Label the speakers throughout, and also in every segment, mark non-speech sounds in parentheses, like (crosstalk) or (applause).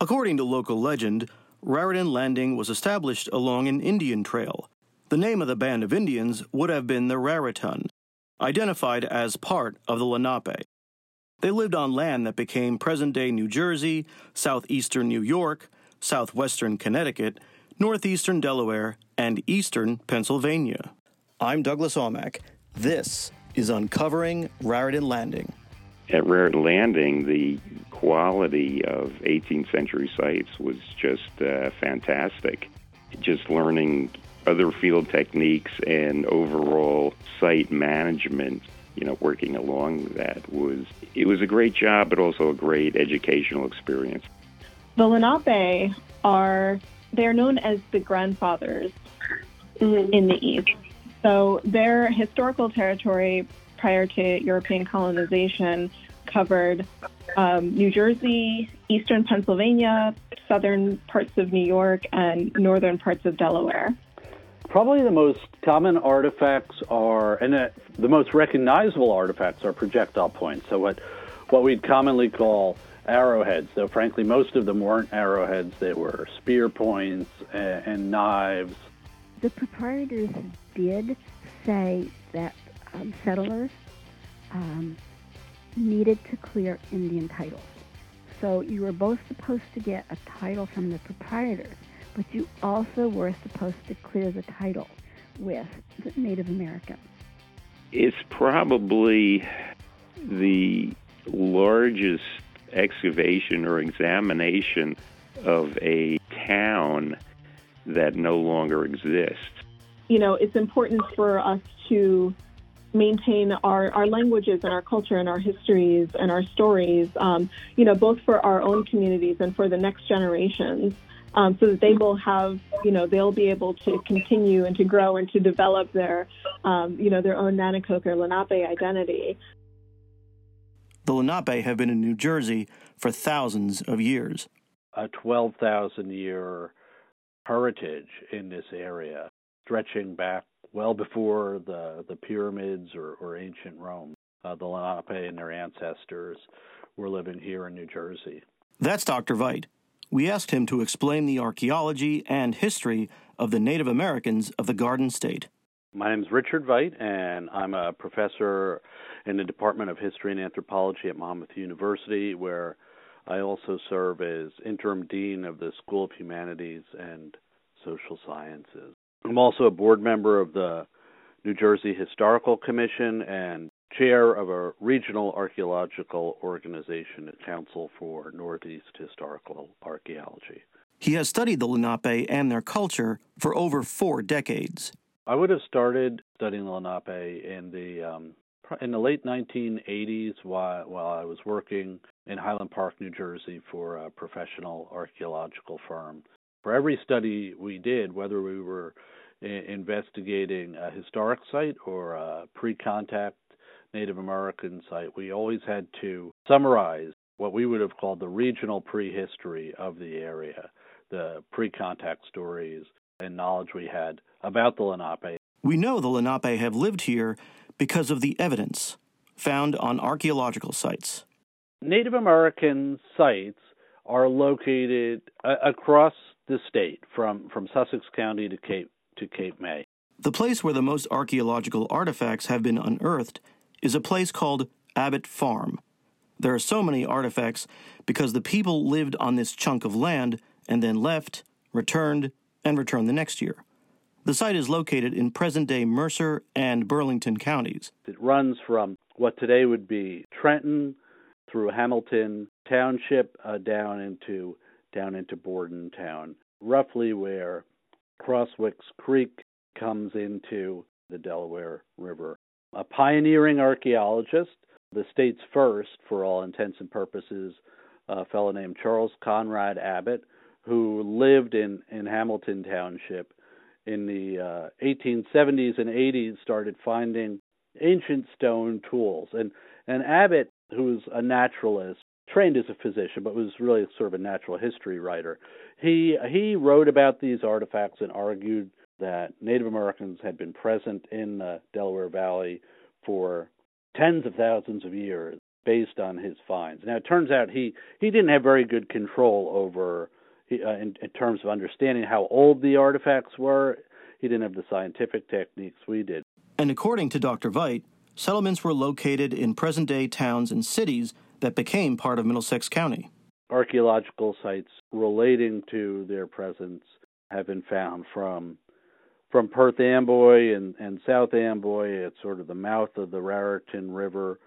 Speaker 1: According to local legend, Raritan Landing was established along an Indian trail. The name of the band of Indians would have been the Raritan, identified as part of the Lenape. They lived on land that became present day New Jersey, southeastern New York, southwestern Connecticut, northeastern Delaware, and eastern Pennsylvania. I'm Douglas Aumack. This is Uncovering Raritan Landing.
Speaker 2: At Raritan Landing, the quality of 18th century sites was just uh, fantastic. Just learning other field techniques and overall site management, you know, working along that was it was a great job, but also a great educational experience.
Speaker 3: The Lenape are they're known as the grandfathers mm-hmm. in the East. So their historical territory prior to European colonization covered um, New Jersey, eastern Pennsylvania, southern parts of New York, and northern parts of Delaware.
Speaker 4: Probably the most common artifacts are, and uh, the most recognizable artifacts are projectile points. So what what we'd commonly call arrowheads, though frankly most of them weren't arrowheads, they were spear points and, and knives.
Speaker 5: The proprietors did say that um, settlers um, needed to clear Indian titles. So you were both supposed to get a title from the proprietor, but you also were supposed to clear the title with the Native Americans.
Speaker 2: It's probably the largest excavation or examination of a town that no longer exists.
Speaker 3: You know, it's important for us to maintain our, our languages and our culture and our histories and our stories, um, you know, both for our own communities and for the next generations. Um, so that they will have, you know, they'll be able to continue and to grow and to develop their, um, you know, their own Nanticoke or Lenape identity.
Speaker 1: The Lenape have been in New Jersey for thousands of years.
Speaker 4: A 12,000 year heritage in this area, stretching back well before the, the pyramids or, or ancient Rome. Uh, the Lenape and their ancestors were living here in New Jersey.
Speaker 1: That's Dr. Veit. We asked him to explain the archaeology and history of the Native Americans of the Garden State.
Speaker 4: My name is Richard Veit, and I'm a professor in the Department of History and Anthropology at Monmouth University, where I also serve as interim dean of the School of Humanities and Social Sciences. I'm also a board member of the New Jersey Historical Commission and chair of a regional archaeological organization at Council for Northeast Historical Archaeology.
Speaker 1: He has studied the Lenape and their culture for over four decades.
Speaker 4: I would have started studying the Lenape in the um, in the late 1980s while while I was working in Highland Park, New Jersey, for a professional archaeological firm for every study we did, whether we were investigating a historic site or a pre contact Native American site, we always had to summarize what we would have called the regional prehistory of the area, the pre contact stories and knowledge we had about the Lenape.
Speaker 1: We know the Lenape have lived here because of the evidence found on archaeological sites.
Speaker 4: Native American sites are located across the state from, from Sussex County to Cape to Cape May.
Speaker 1: The place where the most archaeological artifacts have been unearthed is a place called Abbott Farm. There are so many artifacts because the people lived on this chunk of land and then left, returned, and returned the next year. The site is located in present day Mercer and Burlington counties.
Speaker 4: It runs from what today would be Trenton through Hamilton Township uh, down into down into Bordentown, roughly where Crosswicks Creek comes into the Delaware River. A pioneering archaeologist, the state's first, for all intents and purposes, a fellow named Charles Conrad Abbott, who lived in, in Hamilton Township in the uh, 1870s and 80s, started finding ancient stone tools. And, and Abbott, who was a naturalist, trained as a physician, but was really sort of a natural history writer. He he wrote about these artifacts and argued that Native Americans had been present in the Delaware Valley for tens of thousands of years. based on his finds. Now it turns out he he didn't have very good control over uh, in, in terms of understanding how old the artifacts were. He didn't have the scientific techniques we did.
Speaker 1: And according to Dr. Veit, settlements were located in present day towns and cities that became part of Middlesex County.
Speaker 4: Archaeological sites relating to their presence have been found from from Perth Amboy and, and South Amboy at sort of the mouth of the Raritan River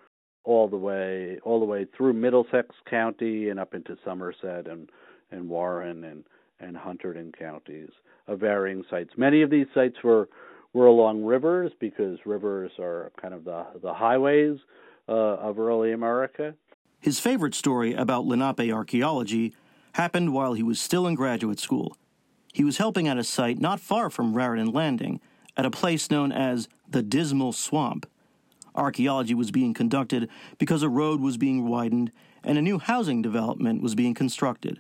Speaker 4: all the way all the way through Middlesex County and up into Somerset and, and Warren and, and Hunterdon counties of varying sites. Many of these sites were were along rivers because rivers are kind of the the highways uh, of early America.
Speaker 1: His favorite story about Lenape archaeology happened while he was still in graduate school. He was helping at a site not far from Raritan Landing, at a place known as the Dismal Swamp. Archaeology was being conducted because a road was being widened and a new housing development was being constructed.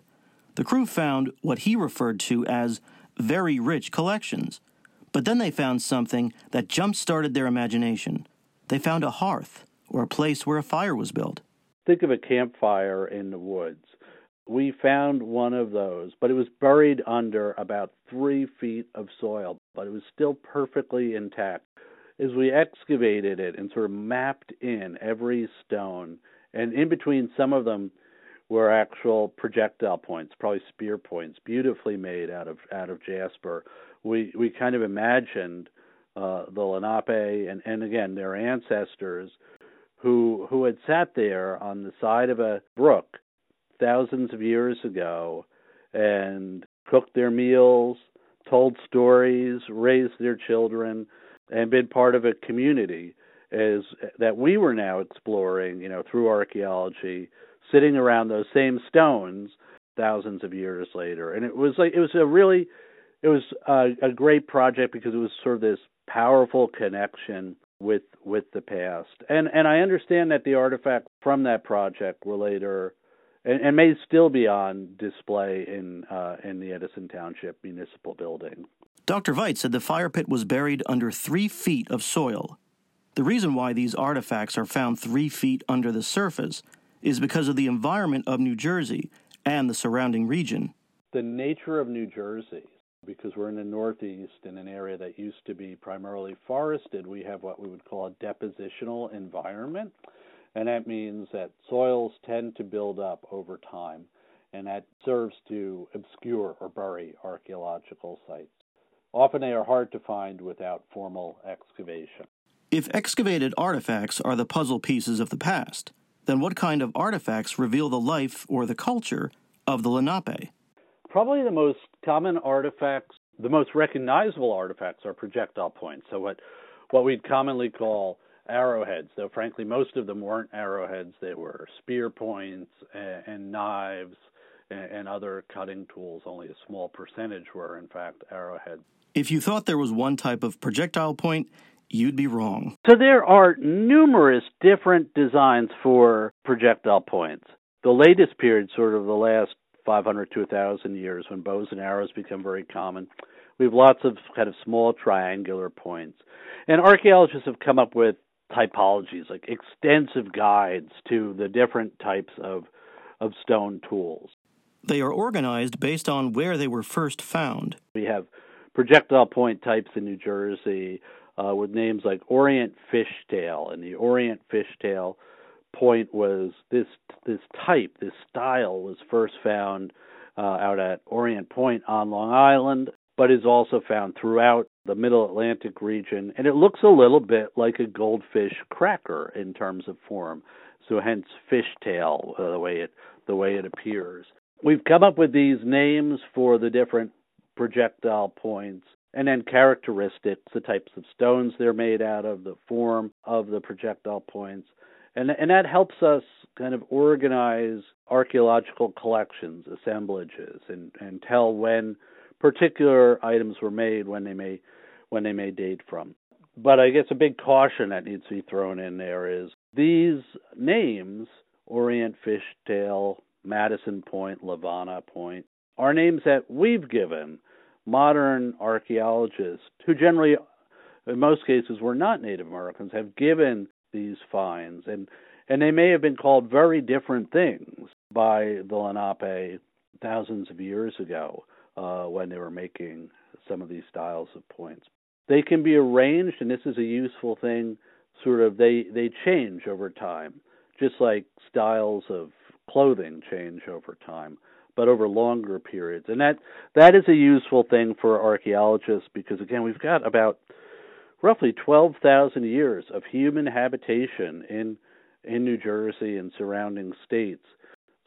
Speaker 1: The crew found what he referred to as very rich collections but then they found something that jump started their imagination. They found a hearth, or a place where a fire was built.
Speaker 4: Think of a campfire in the woods. We found one of those, but it was buried under about three feet of soil, but it was still perfectly intact. As we excavated it and sort of mapped in every stone, and in between some of them were actual projectile points, probably spear points, beautifully made out of out of jasper we we kind of imagined uh, the Lenape and and again their ancestors who who had sat there on the side of a brook thousands of years ago and cooked their meals, told stories, raised their children, and been part of a community is that we were now exploring, you know, through archaeology, sitting around those same stones thousands of years later. And it was like it was a really it was a, a great project because it was sort of this powerful connection with with the past. And and I understand that the artifact from that project were later and, and may still be on display in uh, in the Edison Township Municipal Building.
Speaker 1: Dr. Veit said the fire pit was buried under three feet of soil. The reason why these artifacts are found three feet under the surface is because of the environment of New Jersey and the surrounding region.
Speaker 4: The nature of New Jersey because we're in the Northeast in an area that used to be primarily forested, we have what we would call a depositional environment. And that means that soils tend to build up over time, and that serves to obscure or bury archaeological sites. Often they are hard to find without formal excavation.
Speaker 1: If excavated artifacts are the puzzle pieces of the past, then what kind of artifacts reveal the life or the culture of the Lenape?
Speaker 4: Probably the most common artifacts, the most recognizable artifacts are projectile points. So what what we'd commonly call arrowheads, though frankly most of them weren't arrowheads, they were spear points and, and knives and, and other cutting tools. Only a small percentage were in fact arrowheads.
Speaker 1: If you thought there was one type of projectile point, you'd be wrong.
Speaker 4: So there are numerous different designs for projectile points. The latest period, sort of the last 500 to 1,000 years when bows and arrows become very common. We have lots of kind of small triangular points. And archaeologists have come up with typologies, like extensive guides to the different types of, of stone tools.
Speaker 1: They are organized based on where they were first found.
Speaker 4: We have projectile point types in New Jersey uh, with names like Orient Fishtail, and the Orient Fishtail point was this this type, this style was first found uh, out at Orient Point on Long Island, but is also found throughout the Middle Atlantic region, and it looks a little bit like a goldfish cracker in terms of form. So hence fishtail, uh, the way it the way it appears. We've come up with these names for the different projectile points and then characteristics, the types of stones they're made out of, the form of the projectile points, and and that helps us kind of organize archaeological collections, assemblages, and and tell when particular items were made, when they may when they may date from. But I guess a big caution that needs to be thrown in there is these names, Orient Fishtail, Madison Point, Levanna Point, are names that we've given modern archaeologists who generally in most cases were not Native Americans have given these finds and And they may have been called very different things by the Lenape thousands of years ago uh, when they were making some of these styles of points. They can be arranged, and this is a useful thing. Sort of, they they change over time, just like styles of clothing change over time, but over longer periods. And that that is a useful thing for archaeologists because again, we've got about roughly 12,000 years of human habitation in in New Jersey and surrounding states.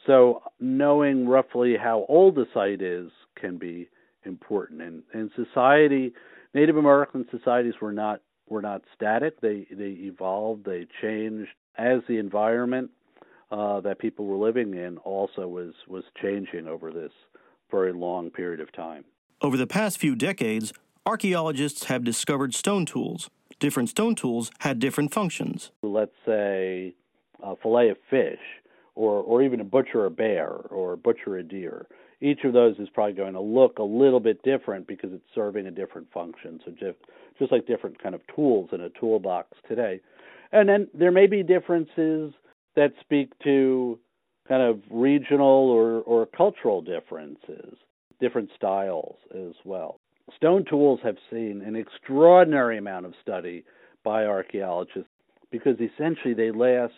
Speaker 4: So knowing roughly how old a site is can be important. And and society, Native American societies were not were not static. They they evolved. They changed as the environment uh, that people were living in also was was changing over this very long period of time.
Speaker 1: Over the past few decades, archaeologists have discovered stone tools. Different stone tools had different functions.
Speaker 4: Let's say a fillet of fish, or or even a butcher a bear, or butcher a deer. Each of those is probably going to look a little bit different because it's serving a different function. So just just like different kind of tools in a toolbox today, and then there may be differences that speak to kind of regional or, or cultural differences, different styles as well. Stone tools have seen an extraordinary amount of study by archaeologists because essentially they last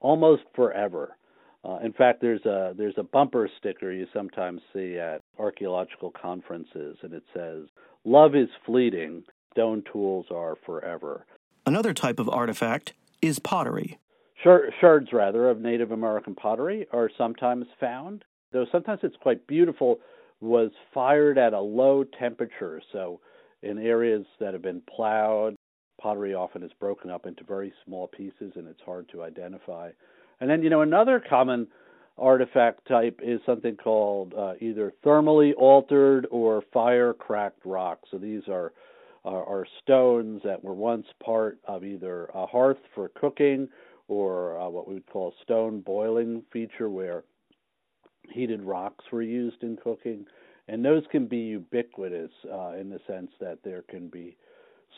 Speaker 4: almost forever. Uh, in fact, there's a there's a bumper sticker you sometimes see at archaeological conferences, and it says, "Love is fleeting, stone tools are forever."
Speaker 1: Another type of artifact is pottery.
Speaker 4: Shards, rather, of Native American pottery are sometimes found, though sometimes it's quite beautiful, was fired at a low temperature. So, in areas that have been plowed, pottery often is broken up into very small pieces and it's hard to identify. And then, you know, another common artifact type is something called uh, either thermally altered or fire cracked rock. So these are, are, stones that were once part of either a hearth for cooking or uh, what we would call a stone boiling feature, where heated rocks were used in cooking. And those can be ubiquitous uh, in the sense that there can be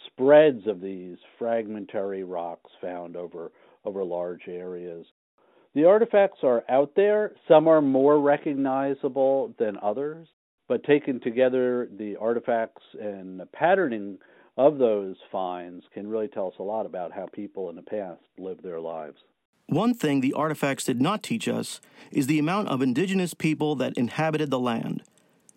Speaker 4: spreads of these fragmentary rocks found over over large areas. The artifacts are out there. Some are more recognizable than others, but taken together, the artifacts and the patterning of those finds can really tell us a lot about how people in the past lived their lives.
Speaker 1: One thing the artifacts did not teach us is the amount of indigenous people that inhabited the land.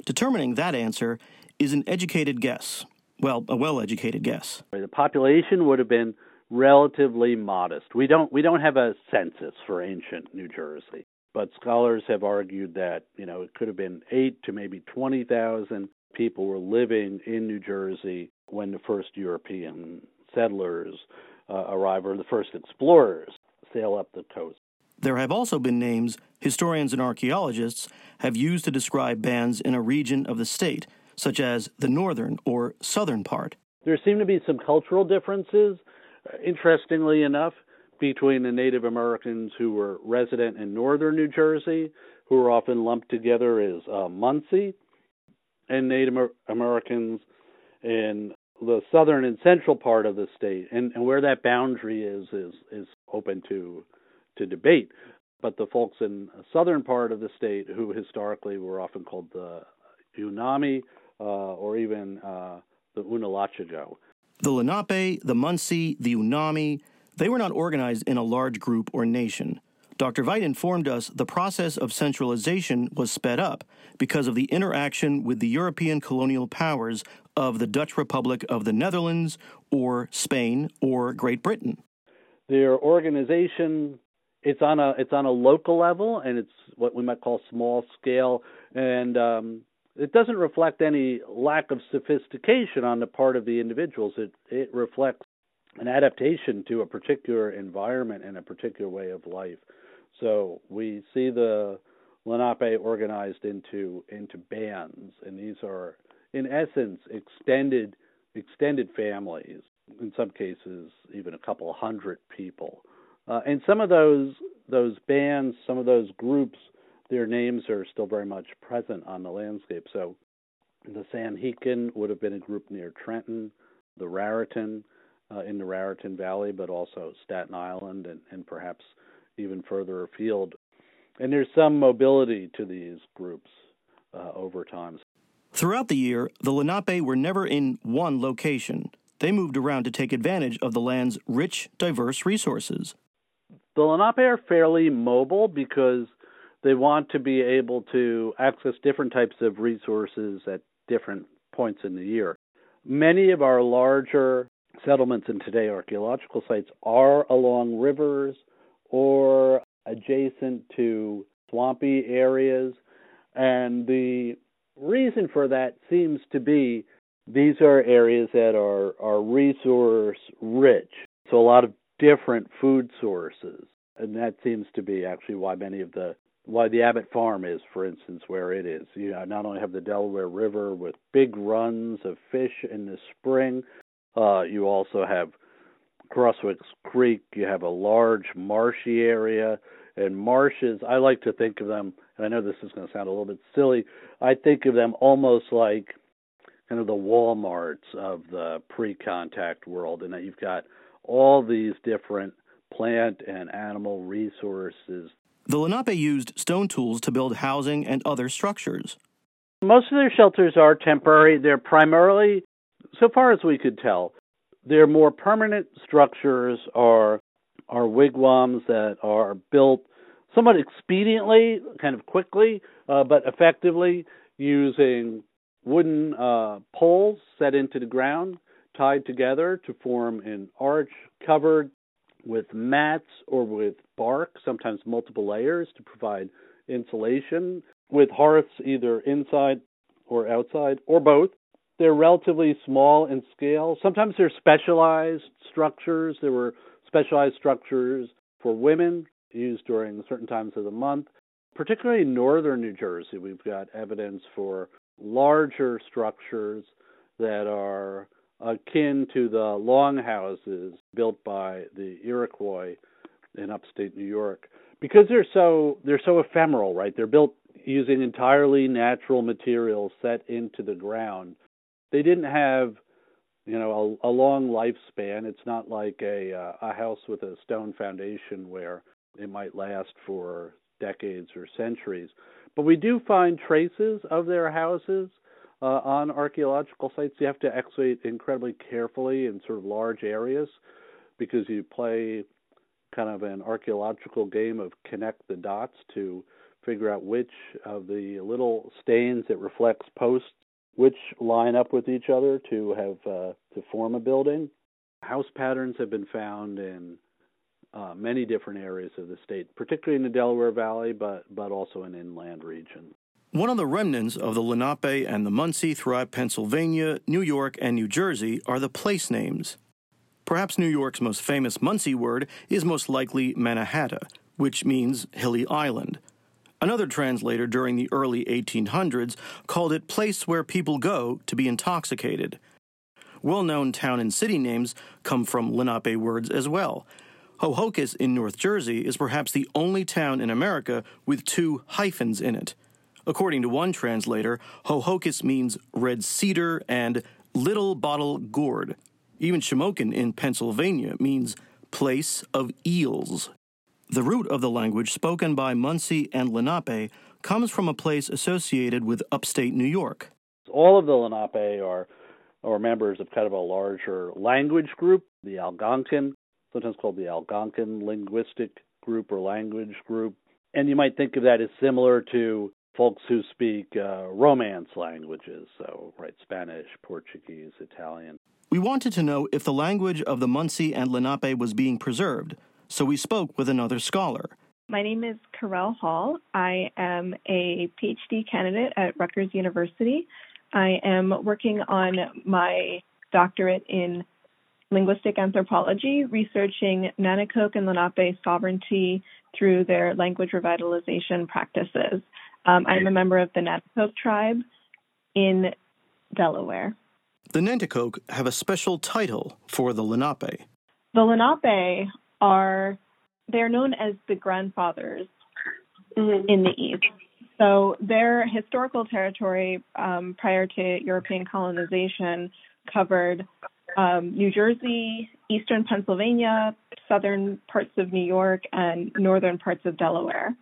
Speaker 1: Determining that answer is an educated guess. Well, a well educated guess.
Speaker 4: The population would have been relatively modest. We don't we don't have a census for ancient New Jersey, but scholars have argued that, you know, it could have been 8 to maybe 20,000 people were living in New Jersey when the first European settlers uh, arrive, or the first explorers sail up the coast.
Speaker 1: There have also been names historians and archaeologists have used to describe bands in a region of the state, such as the northern or southern part.
Speaker 4: There seem to be some cultural differences, uh, interestingly enough, between the Native Americans who were resident in northern New Jersey, who were often lumped together as uh, Munsee, and Native Americans in the southern and central part of the state, and, and where that boundary is is is open to to debate. But the folks in the southern part of the state, who historically were often called the Unami uh, or even uh, the Unalachtigo.
Speaker 1: The Lenape, the Munsee, the Unami, they were not organized in a large group or nation. Dr. Veit informed us the process of centralization was sped up because of the interaction with the European colonial powers of the Dutch Republic of the Netherlands or Spain or Great Britain.
Speaker 4: Their organization it's on a it's on a local level and it's what we might call small scale and um, it doesn't reflect any lack of sophistication on the part of the individuals. It it reflects an adaptation to a particular environment and a particular way of life. So we see the Lenape organized into into bands, and these are in essence extended extended families. In some cases, even a couple hundred people. Uh, and some of those those bands, some of those groups, their names are still very much present on the landscape. So the Sanhican would have been a group near Trenton, the Raritan uh, in the Raritan Valley, but also Staten Island and, and perhaps even further afield. And there's some mobility to these groups uh, over time.
Speaker 1: Throughout the year, the Lenape were never in one location. They moved around to take advantage of the land's rich, diverse resources.
Speaker 4: The Lenape are fairly mobile because they want to be able to access different types of resources at different points in the year. Many of our larger settlements and today archaeological sites are along rivers or adjacent to swampy areas. And the reason for that seems to be these are areas that are, are resource rich. So a lot of different food sources. And that seems to be actually why many of the why the Abbott Farm is, for instance, where it is. You know, not only have the Delaware River with big runs of fish in the spring, uh, you also have Crosswicks Creek. You have a large marshy area, and marshes. I like to think of them, and I know this is going to sound a little bit silly. I think of them almost like kind of the WalMarts of the pre-contact world, and that you've got all these different plant and animal resources.
Speaker 1: The Lenape used stone tools to build housing and other structures.
Speaker 4: Most of their shelters are temporary. They're primarily, so far as we could tell, their more permanent structures are are wigwams that are built somewhat expediently, kind of quickly, uh, but effectively using wooden uh, poles set into the ground, tied together to form an arch covered with mats or with bark, sometimes multiple layers to provide insulation, with hearths either inside or outside or both. They're relatively small in scale. Sometimes they're specialized structures. There were specialized structures for women used during certain times of the month. Particularly in northern New Jersey, we've got evidence for larger structures that are akin to the longhouses built by the Iroquois in upstate New York because they're so they're so ephemeral, right? They're built using entirely natural materials set into the ground. They didn't have, you know, a, a long lifespan. It's not like a uh, a house with a stone foundation where it might last for decades or centuries. But we do find traces of their houses uh, on archaeological sites. You have to excavate incredibly carefully in sort of large areas because you play kind of an archaeological game of connect the dots to figure out which of the little stains that reflects posts which line up with each other to have uh, to form a building. House patterns have been found in uh, many different areas of the state, particularly in the Delaware Valley, but but also in inland regions.
Speaker 1: One of the remnants of the Lenape and the Munsee throughout Pennsylvania, New York, and New Jersey are the place names. Perhaps New York's most famous Munsee word is most likely Mannahatta, which means hilly island. Another translator during the early 1800s called it place where people go to be intoxicated. Well known town and city names come from Lenape words as well. Ho-Ho-Kus in North Jersey is perhaps the only town in America with two hyphens in it. According to one translator, Ho-Ho-Kus means red cedar and little bottle gourd. Even Shamokin in Pennsylvania means place of eels. The root of the language spoken by Munsee and Lenape comes from a place associated with upstate New York.
Speaker 4: All of the Lenape are, are members of kind of a larger language group, the Algonquin, sometimes called the Algonquin linguistic group or language group. And you might think of that as similar to folks who speak uh, Romance languages, so right, Spanish, Portuguese, Italian.
Speaker 1: We wanted to know if the language of the Munsee and Lenape was being preserved, so we spoke with another scholar.
Speaker 6: My name is Carell Hall. I am a PhD candidate at Rutgers University. I am working on my doctorate in linguistic anthropology, researching Nanticoke and Lenape sovereignty through their language revitalization practices. Um, I'm a member of the Nanticoke tribe in Delaware.
Speaker 1: The Nanticoke have a special title for the Lenape.
Speaker 6: The Lenape are they're known as the grandfathers mm-hmm. in the East. So their historical territory um, prior to European colonization covered um, New Jersey, eastern Pennsylvania, southern parts of New York, and northern parts of Delaware.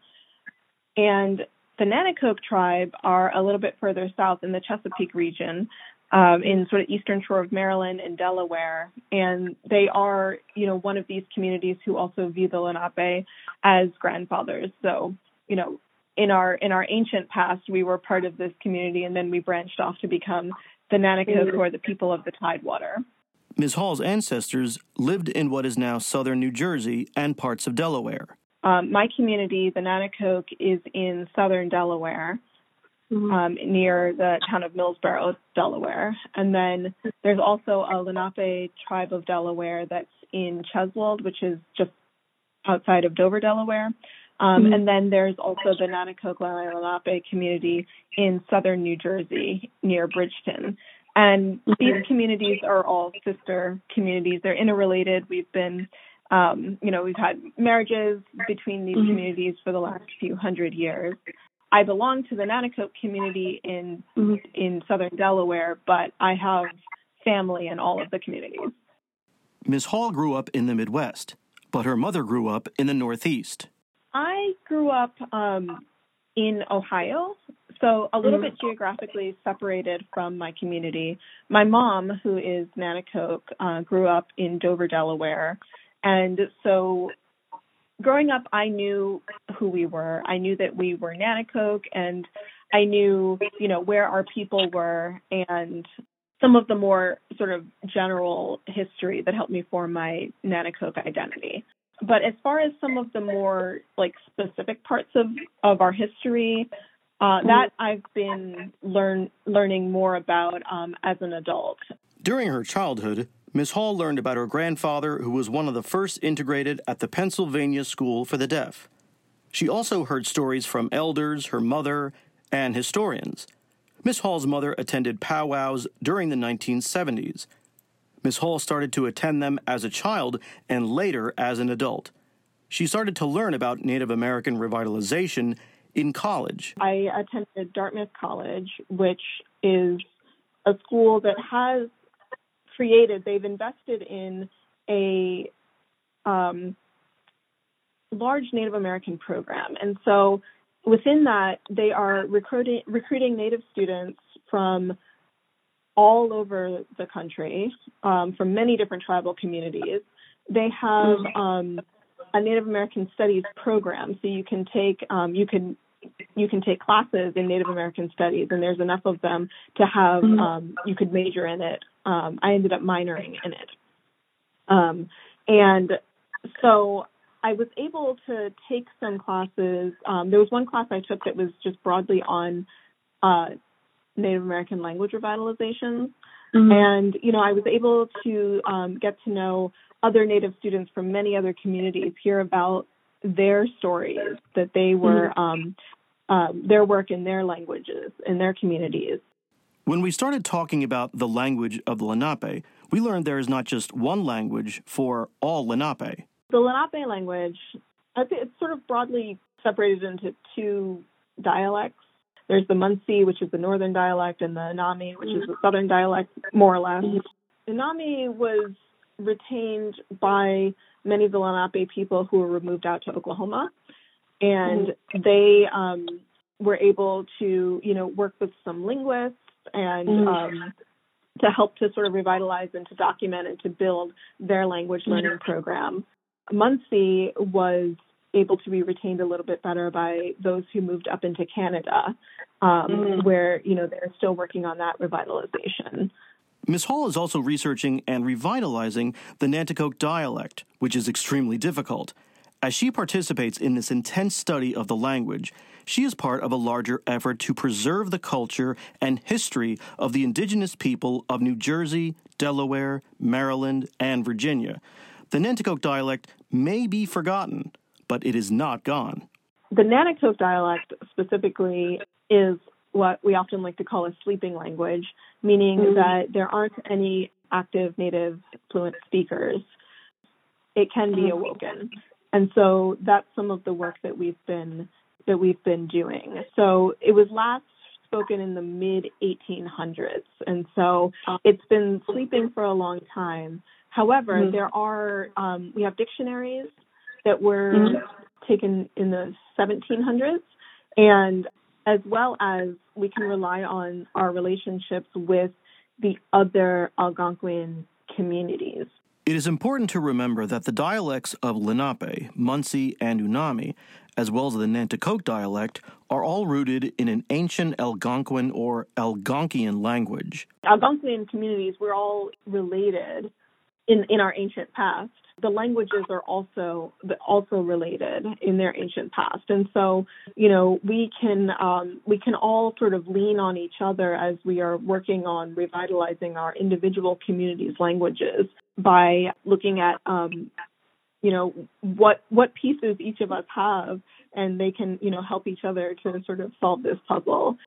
Speaker 6: And the Nanticoke tribe are a little bit further south in the Chesapeake region, um, in sort of eastern shore of Maryland and Delaware, and they are, you know, one of these communities who also view the Lenape as grandfathers. So, you know, in our in our ancient past, we were part of this community, and then we branched off to become the Nanticoke, who are the people of the Tidewater.
Speaker 1: Ms. Hall's ancestors lived in what is now southern New Jersey and parts of Delaware.
Speaker 6: Um, my community, the Nanticoke, is in southern Delaware, mm-hmm. um, near the town of Millsboro, Delaware. And then there's also a Lenape tribe of Delaware that's in Cheswold, which is just outside of Dover, Delaware. Um, mm-hmm. And then there's also the Nanticoke Lenape community in southern New Jersey near Bridgeton. And mm-hmm. these communities are all sister communities. They're interrelated. We've been, um, you know, we've had marriages between these mm-hmm. communities for the last few hundred years. I belong to the Nanticoke community in mm-hmm. in southern Delaware, but I have family in all of the communities.
Speaker 1: Ms. Hall grew up in the Midwest, but her mother grew up in the Northeast.
Speaker 6: I grew up um, in Ohio, so a little mm-hmm. bit geographically separated from my community. My mom, who is Nanticoke, uh, grew up in Dover, Delaware, and so growing up, I knew who we were. I knew that we were Nanticoke, and I knew, you know, where our people were, and some of the more sort of general history that helped me form my Nanticoke identity. But as far as some of the more like specific parts of of our history, uh, that I've been learn learning more about um, as an adult.
Speaker 1: During her childhood, Miss Hall learned about her grandfather, who was one of the first integrated at the Pennsylvania School for the Deaf. She also heard stories from elders, her mother, and historians. Miss Hall's mother attended powwows during the 1970s. Miss Hall started to attend them as a child and later as an adult. She started to learn about Native American revitalization in college?
Speaker 6: I attended Dartmouth College, which is a school that has created, they've invested in a um, large Native American program. And so within that, they are recruiting, recruiting Native students from all over the country, um, from many different tribal communities. They have um, a Native American Studies program, so you can take um, you can you can take classes in Native American Studies, and there's enough of them to have mm-hmm. um, you could major in it. Um, I ended up minoring in it, um, and so I was able to take some classes. Um, there was one class I took that was just broadly on uh, Native American language revitalization. Mm-hmm. And, you know, I was able to um, get to know other Native students from many other communities, hear about their stories that they were, mm-hmm. um, um, their work in their languages, in their communities.
Speaker 1: When we started talking about the language of the Lenape, we learned there is not just one language for all Lenape.
Speaker 6: The Lenape language, it's sort of broadly separated into two dialects. There's the Munsee, which is the northern dialect, and the Unami, which is the southern dialect, more or less. Unami was retained by many of the Lenape people who were removed out to Oklahoma, and mm-hmm. they um, were able to, you know, work with some linguists and mm-hmm. um, to help to sort of revitalize and to document and to build their language learning mm-hmm. program. Munsee was able to be retained a little bit better by those who moved up into Canada, um, mm. where you know they're still working on that revitalization.
Speaker 1: Ms. Hall is also researching and revitalizing the Nanticoke dialect, which is extremely difficult. As she participates in this intense study of the language, she is part of a larger effort to preserve the culture and history of the indigenous people of New Jersey, Delaware, Maryland, and Virginia. The Nanticoke dialect may be forgotten, but it is not gone.
Speaker 6: The Nanticoke dialect specifically is what we often like to call a sleeping language, meaning mm-hmm. that there aren't any active native fluent speakers. It can be mm-hmm. awoken. And so that's some of the work that we've been that we've been doing. So it was last spoken in the mid 1800s, and so it's been sleeping for a long time. However, mm-hmm. there are um, we have dictionaries that were mm-hmm. taken in the 1700s, and as well as we can rely on our relationships with the other Algonquian communities.
Speaker 1: It is important to remember that the dialects of Lenape, Munsee, and Unami, as well as the Nanticoke dialect, are all rooted in an ancient Algonquin or Algonquian language.
Speaker 6: Algonquian communities were all related in, in our ancient past the languages are also also related in their ancient past, and so you know we can um, we can all sort of lean on each other as we are working on revitalizing our individual communities' languages by looking at um, you know what what pieces each of us have, and they can you know help each other to sort of solve this puzzle.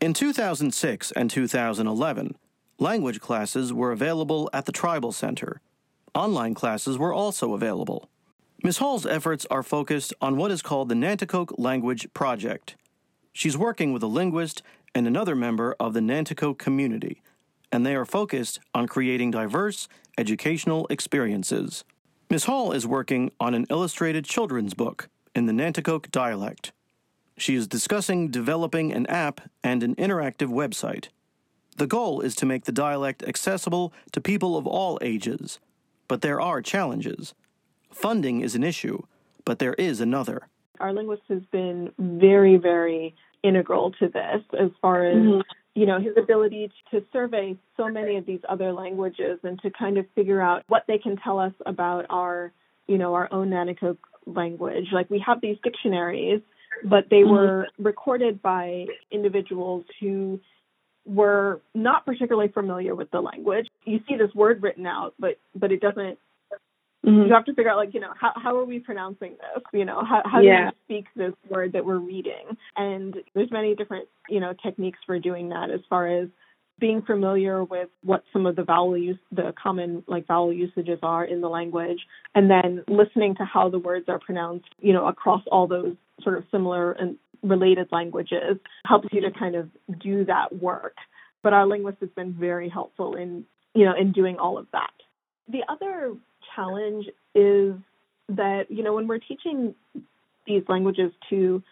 Speaker 1: In 2006 and 2011, language classes were available at the Tribal Center. Online classes were also available. Ms. Hall's efforts are focused on what is called the Nanticoke Language Project. She's working with a linguist and another member of the Nanticoke community, and they are focused on creating diverse educational experiences. Ms. Hall is working on an illustrated children's book in the Nanticoke dialect. She is discussing developing an app and an interactive website. The goal is to make the dialect accessible to people of all ages but there are challenges. Funding is an issue, but there is another.
Speaker 6: Our linguist has been very, very integral to this as far as mm-hmm. You know his ability to survey so many of these other languages and to kind of figure out what they can tell us about our you know our own Nanticoke language like we have these dictionaries but they mm-hmm. were recorded by individuals who were not particularly familiar with the language. You see this word written out, but but it doesn't. Mm-hmm. You have to figure out like you know how how are we pronouncing this? You know how how yeah. do we speak this word that we're reading? And there's many different you know techniques for doing that as far as being familiar with what some of the vowel use the common like vowel usages are in the language and then listening to how the words are pronounced you know across all those sort of similar and related languages helps you to kind of do that work. But our linguist has been very helpful in, you know, in doing all of that. The other challenge is that, you know, when we're teaching these languages to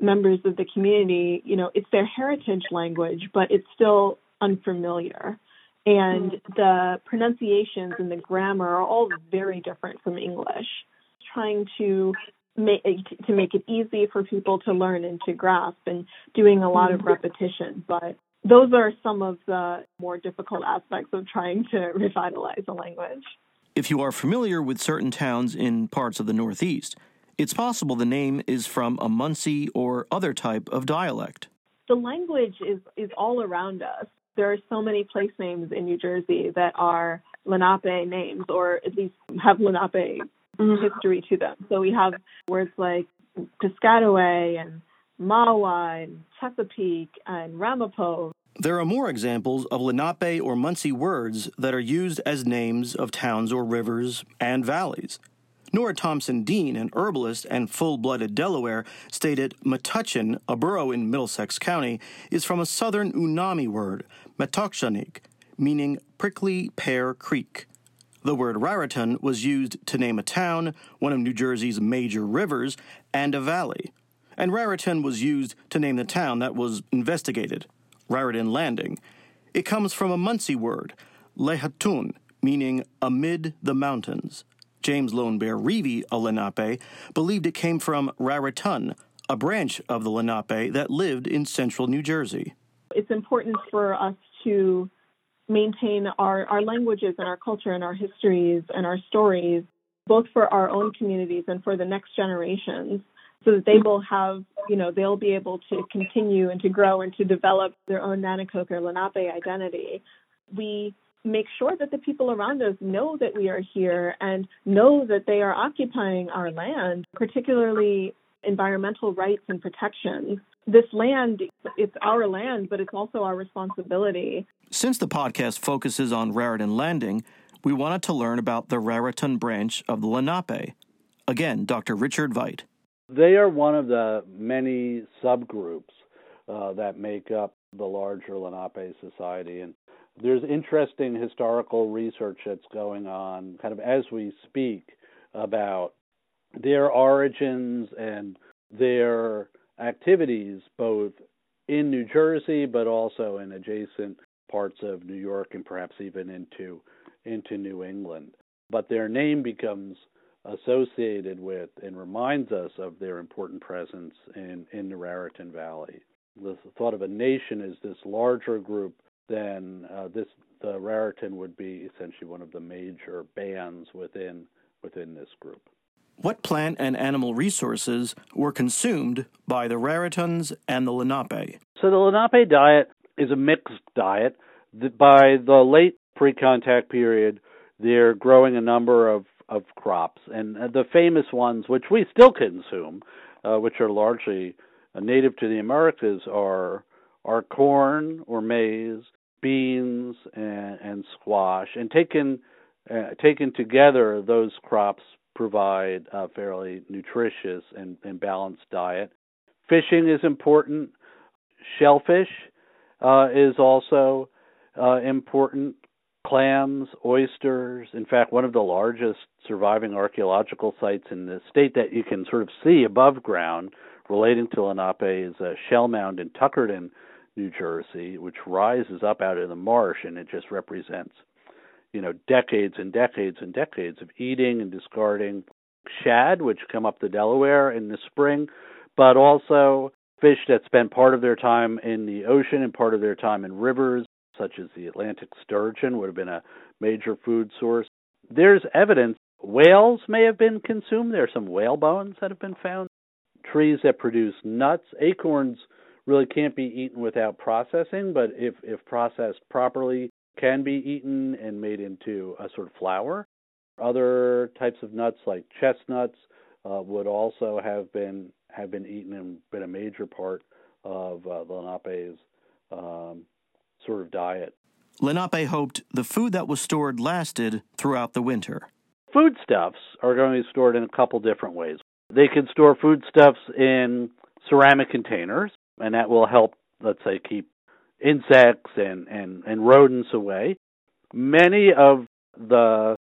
Speaker 6: members of the community, you know, it's their heritage language, but it's still unfamiliar. And mm-hmm. the pronunciations and the grammar are all very different from English. Trying to make, to make it easy for people to learn and to grasp and doing a lot of mm-hmm. repetition. But those are some of the more difficult aspects of trying to revitalize a language.
Speaker 1: If you are familiar with certain towns in parts of the Northeast, it's possible the name is from a Munsee or other type of dialect.
Speaker 6: The language is, is all around us. There are so many place names in New Jersey that are Lenape names, or at least have Lenape mm-hmm. history to them. So we have words like Piscataway and Mahwah and Chesapeake and Ramapo.
Speaker 1: There are more examples of Lenape or Munsee words that are used as names of towns or rivers and valleys. Nora Thompson Dean, an herbalist and full blooded Delaware, stated Metuchen, a borough in Middlesex County, is from a southern Unami word, Metokshanik, meaning prickly pear creek. The word Raritan was used to name a town, one of New Jersey's major rivers, and a valley. And Raritan was used to name the town that was investigated, Raritan Landing. It comes from a Munsee word, Lehatun, meaning amid the mountains. James Lone Bear Revey, a Lenape, believed it came from Raritan, a branch of the Lenape that lived in central New Jersey.
Speaker 6: It's important for us to maintain our, our languages and our culture and our histories and our stories, both for our own communities and for the next generations, so that they will have, you know, they'll be able to continue and to grow and to develop their own Nanticoke or Lenape identity. We make sure that the people around us know that we are here and know that they are occupying our land, particularly environmental rights and protections. This land, it's our land, but it's also our responsibility.
Speaker 1: Since the podcast focuses on Raritan Landing, we wanted to learn about the Raritan branch of the Lenape. Again, Dr. Richard Veit.
Speaker 4: They are one of the many subgroups uh, that make up the larger Lenape society. And there's interesting historical research that's going on kind of as we speak about their origins and their activities both in New Jersey but also in adjacent parts of New York and perhaps even into into New England. But their name becomes associated with and reminds us of their important presence in, in the Raritan Valley. The thought of a nation as this larger group then uh, this the Raritan would be essentially one of the major bands within within this group.
Speaker 1: What plant and animal resources were consumed by the Raritans and the Lenape?
Speaker 4: So the Lenape diet is a mixed diet. By the late pre-contact period, they're growing a number of of crops, and uh, the famous ones, which we still consume, uh, which are largely uh, native to the Americas, are are corn or maize, beans, and, and squash. And taken uh, taken together, those crops provide a fairly nutritious and, and balanced diet. Fishing is important. Shellfish uh, is also uh, important. Clams, oysters. In fact, one of the largest surviving archaeological sites in the state that you can sort of see above ground relating to Lenape is a shell mound in Tuckerton, New Jersey, which rises up out of the marsh, and it just represents, you know, decades and decades and decades of eating and discarding shad, which come up the Delaware in the spring, but also fish that spend part of their time in the ocean and part of their time in rivers, such as the Atlantic sturgeon, would have been a major food source. There's evidence whales may have been consumed. There are some whale bones that have been found. Trees that produce nuts, acorns really can't be eaten without processing, but if, if processed properly, can be eaten and made into a sort of flour. Other types of nuts like chestnuts uh, would also have been have been eaten and been a major part of uh, the Lenape's um, sort of diet.
Speaker 1: Lenape hoped the food that was stored lasted throughout the winter.
Speaker 4: Foodstuffs are going to be stored in a couple different ways. They can store foodstuffs in ceramic containers, and that will help, let's say, keep insects and, and, and rodents away. Many of the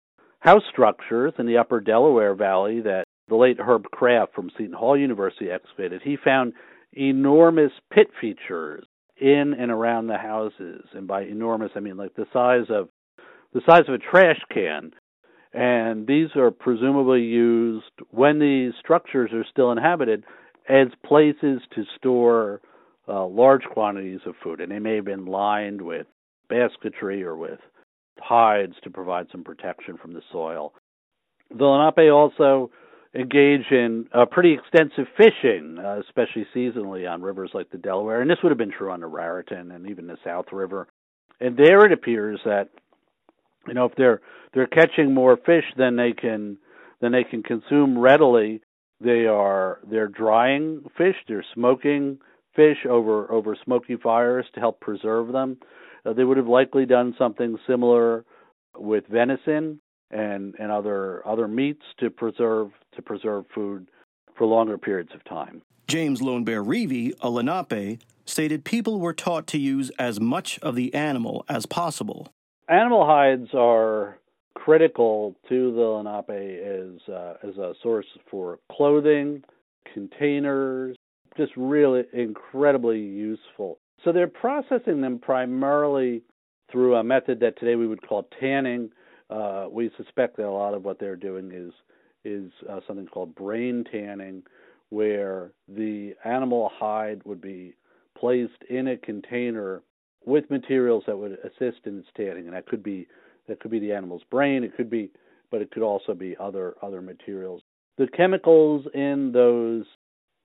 Speaker 4: house structures in the upper Delaware Valley that the late Herb Kraft from Seton Hall University excavated, he found enormous pit features in and around the houses. And by enormous, I mean like the size of the size of a trash can. And these are presumably used when these structures are still inhabited as places to store uh, large quantities of food, and they may have been lined with basketry or with hides to provide some protection from the soil. The Lenape also engage in uh, pretty extensive fishing, uh, especially seasonally on rivers like the Delaware, and this would have been true on the Raritan and even the South River. And there it appears that you know if they're they're catching more fish than they can than they can consume readily, they are they're drying fish, they're smoking fish over over smoky fires to help preserve them. Uh, they would have likely done something similar with venison and and other other meats to preserve to preserve food for longer periods of time.
Speaker 1: James Lone Bear Revey, a Lenape, stated people were taught to use as much of the animal as possible.
Speaker 4: Animal hides are critical to the Lenape as uh, as a source for clothing, containers, just really incredibly useful. So they're processing them primarily through a method that today we would call tanning. Uh, we suspect that a lot of what they're doing is is uh, something called brain tanning, where the animal hide would be placed in a container with materials that would assist in its tanning, and that could be that could be the animal's brain. It could be, but it could also be other other materials. The chemicals in those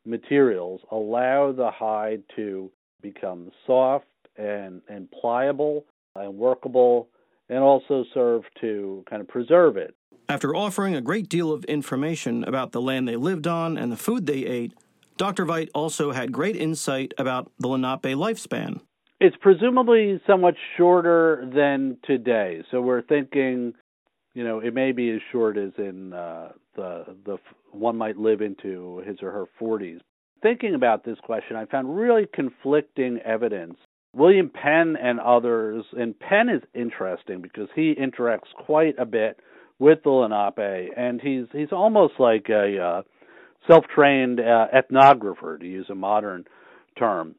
Speaker 4: materials allow the hide to become soft and and pliable and workable, and also serve to kind of preserve it.
Speaker 1: After offering a great deal of information about the land they lived on and the food they ate, Dr. Veit also had great insight about the Lenape lifespan.
Speaker 4: It's presumably somewhat shorter than today. So we're thinking, you know, it may be as short as in uh, the the one might live into his or her 40s. Thinking about this question, I found really conflicting evidence William Penn and others, and Penn is interesting because he interacts quite a bit with the Lenape, and he's he's almost like a uh, self-trained uh, ethnographer, to use a modern term.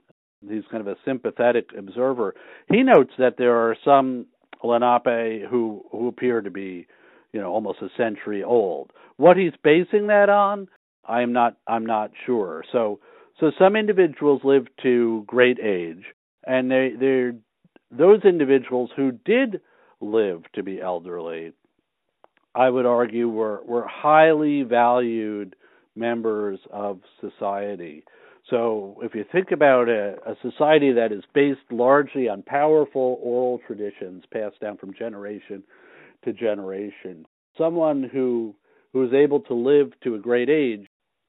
Speaker 4: He's kind of a sympathetic observer. He notes that there are some Lenape who who appear to be, you know, almost a century old. What he's basing that on, I'm not I'm not sure. So so some individuals live to great age, and they they're those individuals who did live to be elderly, I would argue were were highly valued members of society. So if you think about a, a, society that is based largely on powerful oral traditions passed down from generation to generation, someone who who is able to live to a great age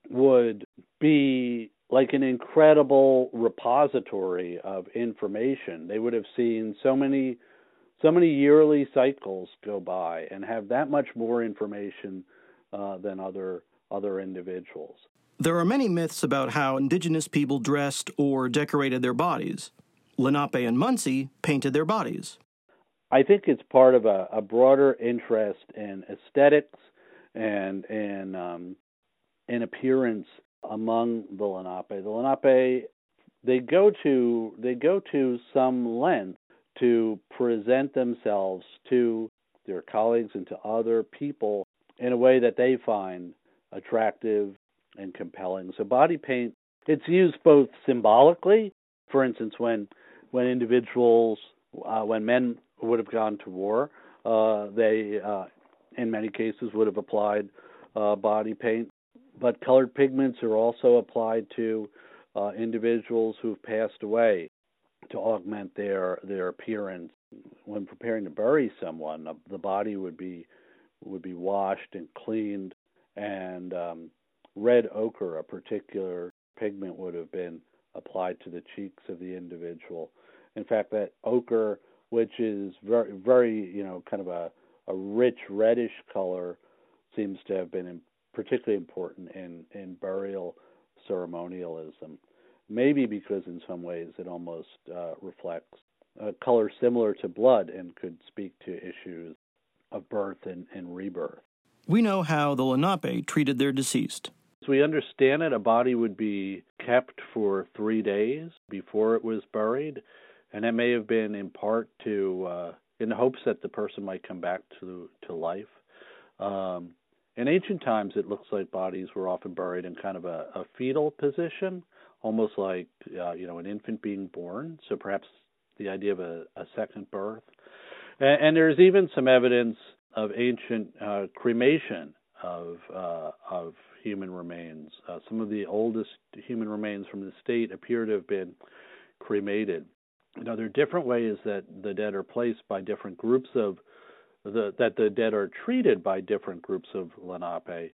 Speaker 4: would be like an incredible repository of information. They would have seen so many so many yearly cycles go by and have that much more information uh, than other other individuals.
Speaker 1: There are many myths about how indigenous people dressed or decorated their bodies. Lenape and Munsee painted their bodies.
Speaker 4: I think it's part of a, a broader interest in aesthetics and and um, in appearance among the Lenape. The Lenape they go to they go to some length to present themselves to their colleagues and to other people in a way that they find attractive and compelling. So body paint it's used both symbolically, for instance, when when individuals uh, when men would have gone to war, uh, they uh, in many cases would have applied uh, body paint. But colored pigments are also applied to uh, individuals who've passed away to augment their their appearance. When preparing to bury someone, the body would be would be washed and cleaned, and um, red ochre, a particular pigment, would have been applied to the cheeks of the individual. In fact, that ochre, which is very very you know kind of a a rich reddish color, seems to have been particularly important in in burial ceremonialism maybe because in some ways it almost uh, reflects a color similar to blood and could speak to issues of birth and, and rebirth.
Speaker 1: We know how the Lenape treated their deceased.
Speaker 4: As we understand it, a body would be kept for three days before it was buried, and it may have been in part to uh, in hopes that the person might come back to to life. Um, in ancient times, it looks like bodies were often buried in kind of a, a fetal position, almost like uh, you know an infant being born. So perhaps the idea of a, a second birth. And, and, there's even some evidence of ancient uh, cremation of uh, of human remains. Uh, some of the oldest human remains from the state appear to have been cremated. Know, there are different ways that the dead are placed by different groups of the, that the dead are treated by different groups of Lenape,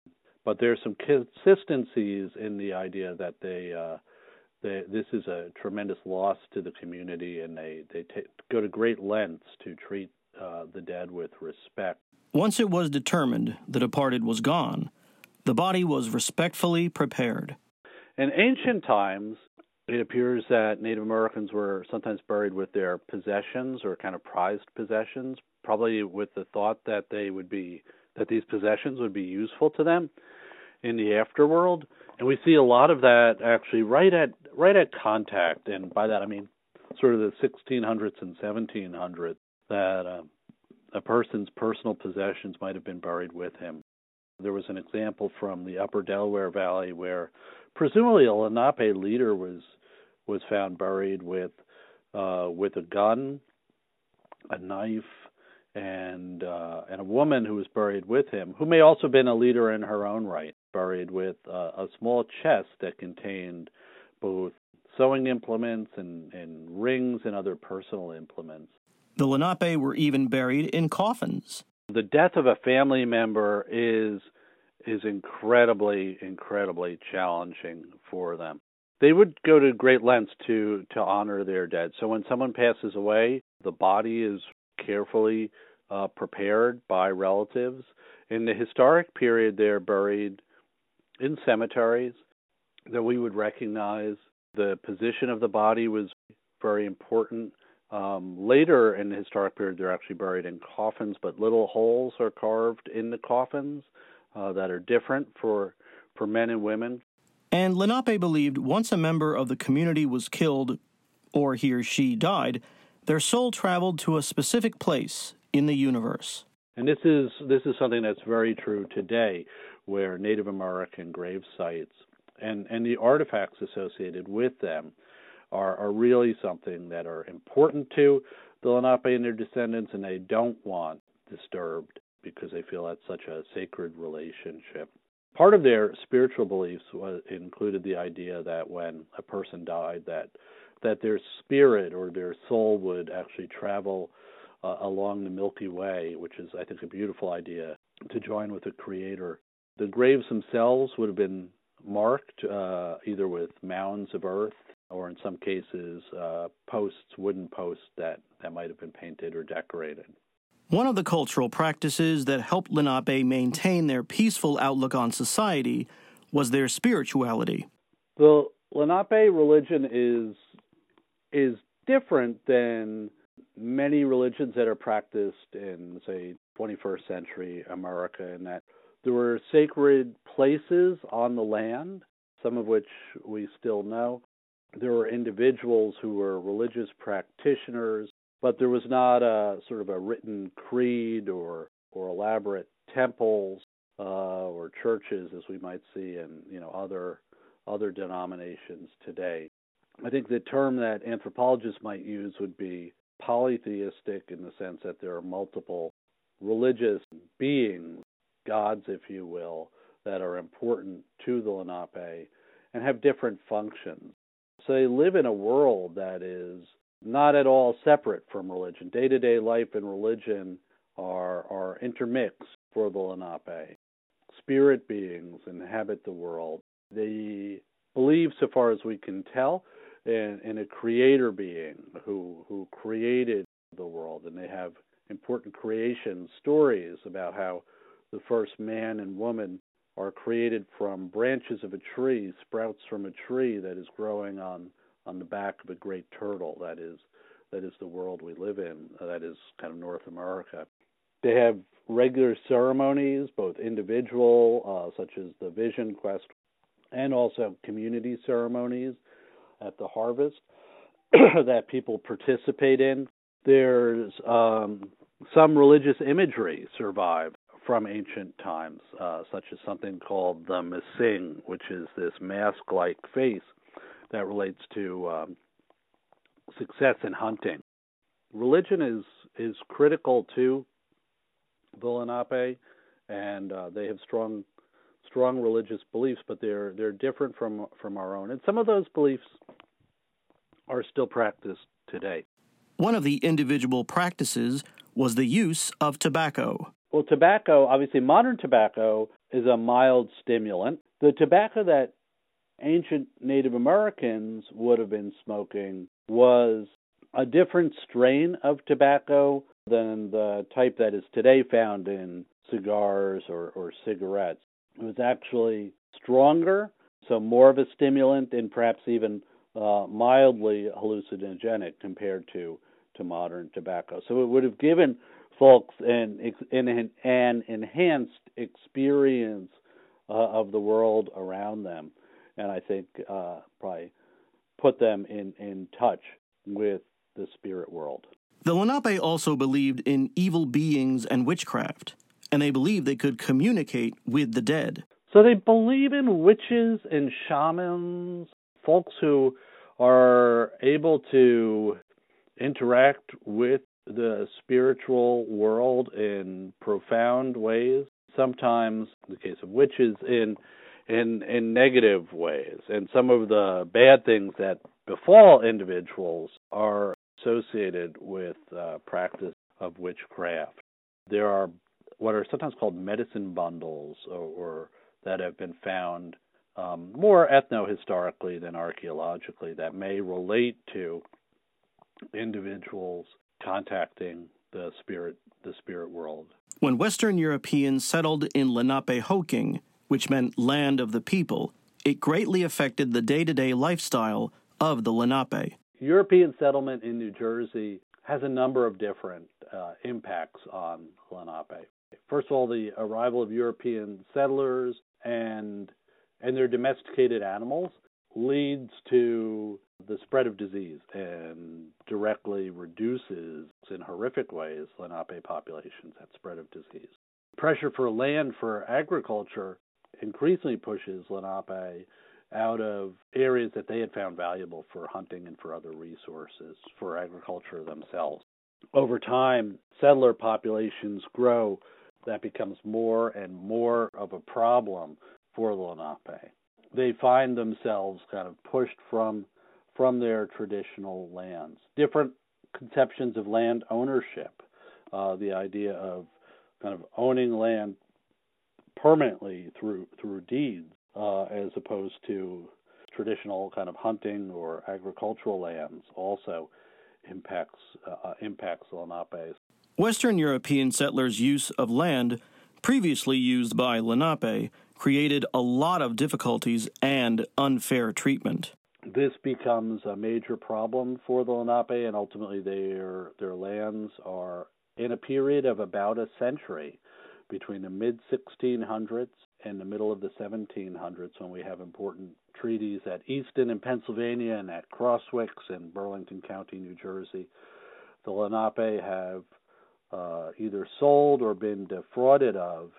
Speaker 4: but there's some consistencies in the idea that they uh, they, this is a tremendous loss to the community, and they they t- go to great lengths to treat uh, the dead with respect.
Speaker 1: Once it was determined the departed was gone, the body was respectfully prepared.
Speaker 4: In ancient times, it appears that Native Americans were sometimes buried with their possessions or kind of prized possessions, probably with the thought that they would be that these possessions would be useful to them in the afterworld and we see a lot of that actually right at right at contact, and by that I mean sort of the 1600s and 1700s that uh, a person's personal possessions might have been buried with him. There was an example from the Upper Delaware Valley where presumably a Lenape leader was was found buried with uh, with a gun, a knife, and uh, and a woman who was buried with him, who may also have been a leader in her own right, buried with uh, a small chest that contained both sewing implements and, and rings and other personal implements.
Speaker 1: The Lenape were even buried in coffins.
Speaker 4: The death of a family member is is incredibly, incredibly challenging for them. They would go to great lengths to to honor their dead. So when someone passes away, the body is carefully uh, prepared by relatives. In the historic period, they're buried in cemeteries that we would recognize. The position of the body was very important. Um, later in the historic period, they're actually buried in coffins, but little holes are carved in the coffins uh, that are different for for men and women.
Speaker 1: And Lenape believed once a member of the community was killed, or he or she died, their soul traveled to a specific place in the universe.
Speaker 4: And this is this is something that's very true today, where Native American grave sites and and the artifacts associated with them are are really something that are important to the Lenape and their descendants, and they don't want disturbed because they feel that's such a sacred relationship. Part of their spiritual beliefs was, included the idea that when a person died, that that their spirit or their soul would actually travel uh, along the Milky Way, which is, I think, a beautiful idea to join with the Creator. The graves themselves would have been marked uh, either with mounds of earth or, in some cases, uh, posts, wooden posts that, that might have been painted or decorated.
Speaker 1: One of the cultural practices that helped Lenape maintain their peaceful outlook on society was their spirituality.
Speaker 4: The Lenape religion is is different than many religions that are practiced in, say, 21st century America, in that there were sacred places on the land, some of which we still know. There were individuals who were religious practitioners, but there was not a sort of a written creed or or elaborate temples uh, or churches as we might see in you know other other denominations today. I think the term that anthropologists might use would be polytheistic in the sense that there are multiple religious beings, gods, if you will, that are important to the Lenape and have different functions. So they live in a world that is not at all separate from religion. Day to day life and religion are, are intermixed for the Lenape. Spirit beings inhabit the world. They believe, so far as we can tell, in, in a creator being who who created the world, and they have important creation stories about how the first man and woman are created from branches of a tree, sprouts from a tree that is growing on on the back of a great turtle. That is that is the world we live in. That is kind of North America. They have regular ceremonies, both individual, uh, such as the Vision Quest, and also community ceremonies at the harvest (clears throat) that people participate in. There's um, some religious imagery survived from ancient times, uh, such as something called the Mesingw, which is this mask-like face that relates to um, success in hunting. Religion is is critical to the Lenape, and uh, they have strong strong religious beliefs, but they're they're different from from our own. And some of those beliefs are still practiced today.
Speaker 1: One of the individual practices was the use of tobacco.
Speaker 4: Well, tobacco, obviously, modern tobacco is a mild stimulant. The tobacco that ancient Native Americans would have been smoking was a different strain of tobacco than the type that is today found in cigars or, or cigarettes. It was actually stronger, so more of a stimulant and perhaps even uh, mildly hallucinogenic compared to, to modern tobacco. So it would have given folks an, an, an enhanced experience uh, of the world around them, and I think uh, probably put them in, in touch with the spirit world.
Speaker 1: The Lenape also believed in evil beings and witchcraft, and they believed they could communicate with the dead.
Speaker 4: So they believe in witches and shamans folks who are able to interact with the spiritual world in profound ways sometimes in the case of witches in in in negative ways and some of the bad things that befall individuals are associated with uh, practice of witchcraft there are what are sometimes called medicine bundles or, or that have been found um, more ethno-historically than archaeologically that may relate to individuals contacting the spirit the spirit world.
Speaker 1: When Western Europeans settled in Lenapehoking, which meant land of the people, it greatly affected the day-to-day lifestyle of the Lenape.
Speaker 4: European settlement in New Jersey has a number of different uh, impacts on Lenape. First of all, the arrival of European settlers and and their domesticated animals leads to the spread of disease and directly reduces in horrific ways Lenape populations that spread of disease. Pressure for land for agriculture increasingly pushes Lenape out of areas that they had found valuable for hunting and for other resources for agriculture themselves. Over time, settler populations grow. That becomes more and more of a problem for the Lenape. They find themselves kind of pushed from from their traditional lands. Different conceptions of land ownership, uh, the idea of kind of owning land permanently through through deeds, uh, as opposed to traditional kind of hunting or agricultural lands, also impacts uh, impacts Lenape.
Speaker 1: Western European settlers' use of land previously used by Lenape created a lot of difficulties and unfair treatment.
Speaker 4: This becomes a major problem for the Lenape, and ultimately their their lands are in a period of about a century between the mid 1600s and the middle of the 1700s when we have important treaties at Easton in Pennsylvania and at Crosswicks in Burlington County, New Jersey. The Lenape have uh, either sold or been defrauded of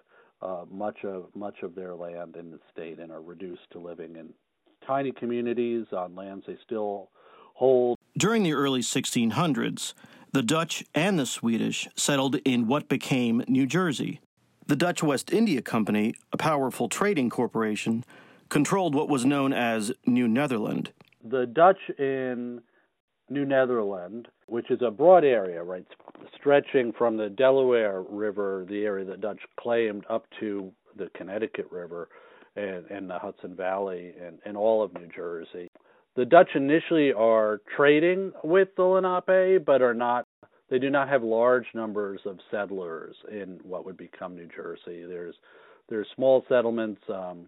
Speaker 4: uh, much of much of their land in the state and are reduced to living in tiny communities on lands they still hold.
Speaker 1: During the early 1600s, the Dutch and the Swedish settled in what became New Jersey. The Dutch West India Company, a powerful trading corporation, controlled what was known as New Netherland.
Speaker 4: The Dutch in New Netherland, which is a broad area, right, stretching from the Delaware River, the area that Dutch claimed, up to the Connecticut River and, and the Hudson Valley and, and all of New Jersey. The Dutch initially are trading with the Lenape, but are not. They do not have large numbers of settlers in what would become New Jersey. There's there's small settlements um,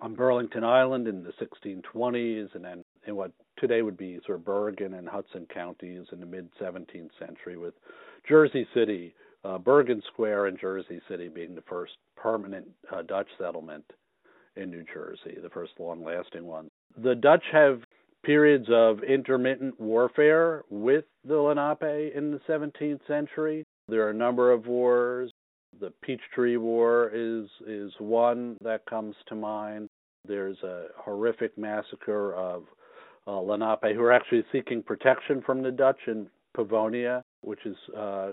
Speaker 4: on Burlington Island in the 1620s, and then in what today would be sort of Bergen and Hudson counties in the mid 17th century, with Jersey City, uh, Bergen Square, and Jersey City being the first permanent uh, Dutch settlement in New Jersey, the first long lasting one. The Dutch have periods of intermittent warfare with the Lenape in the 17th century. There are a number of wars. The Peachtree War is is one that comes to mind. There's a horrific massacre of uh, Lenape who are actually seeking protection from the Dutch in Pavonia, which is uh,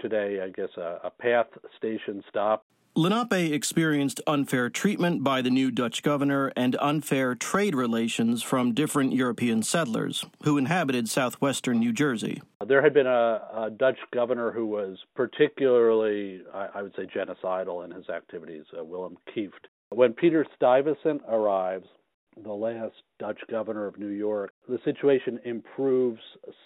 Speaker 4: today, I guess, a, a PATH station stop.
Speaker 1: Lenape experienced unfair treatment by the new Dutch governor and unfair trade relations from different European settlers who inhabited southwestern New Jersey.
Speaker 4: There had been a, a Dutch governor who was particularly, I, I, would say, genocidal in his activities, uh, Willem Kieft. When Peter Stuyvesant arrives, the last Dutch governor of New York, the situation improves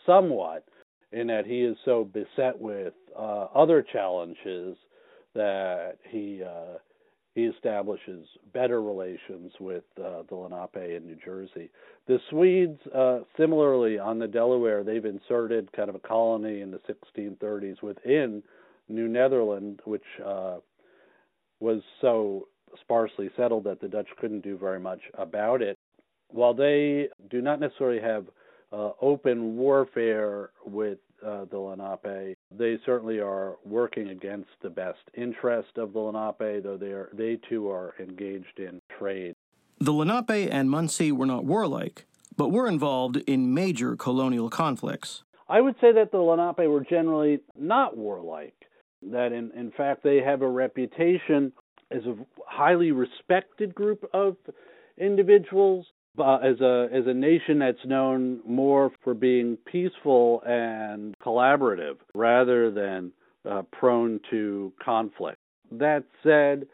Speaker 4: somewhat in that he is so beset with uh, other challenges that he uh, he establishes better relations with uh, the Lenape in New Jersey. The Swedes, uh, similarly on the Delaware, they've inserted kind of a colony in the 1630s within New Netherland, which uh, was so sparsely settled that the Dutch couldn't do very much about it. While they do not necessarily have uh, open warfare with uh, the Lenape, they certainly are working against the best interest of the Lenape, though they are they too are engaged in trade.
Speaker 1: The Lenape and Munsee were not warlike, but were involved in major colonial conflicts.
Speaker 4: I would say that the Lenape were generally not warlike. That in, in fact they have a reputation as a highly respected group of individuals uh, as a as a nation that's known more for being peaceful and collaborative rather than uh, prone to conflict. That said,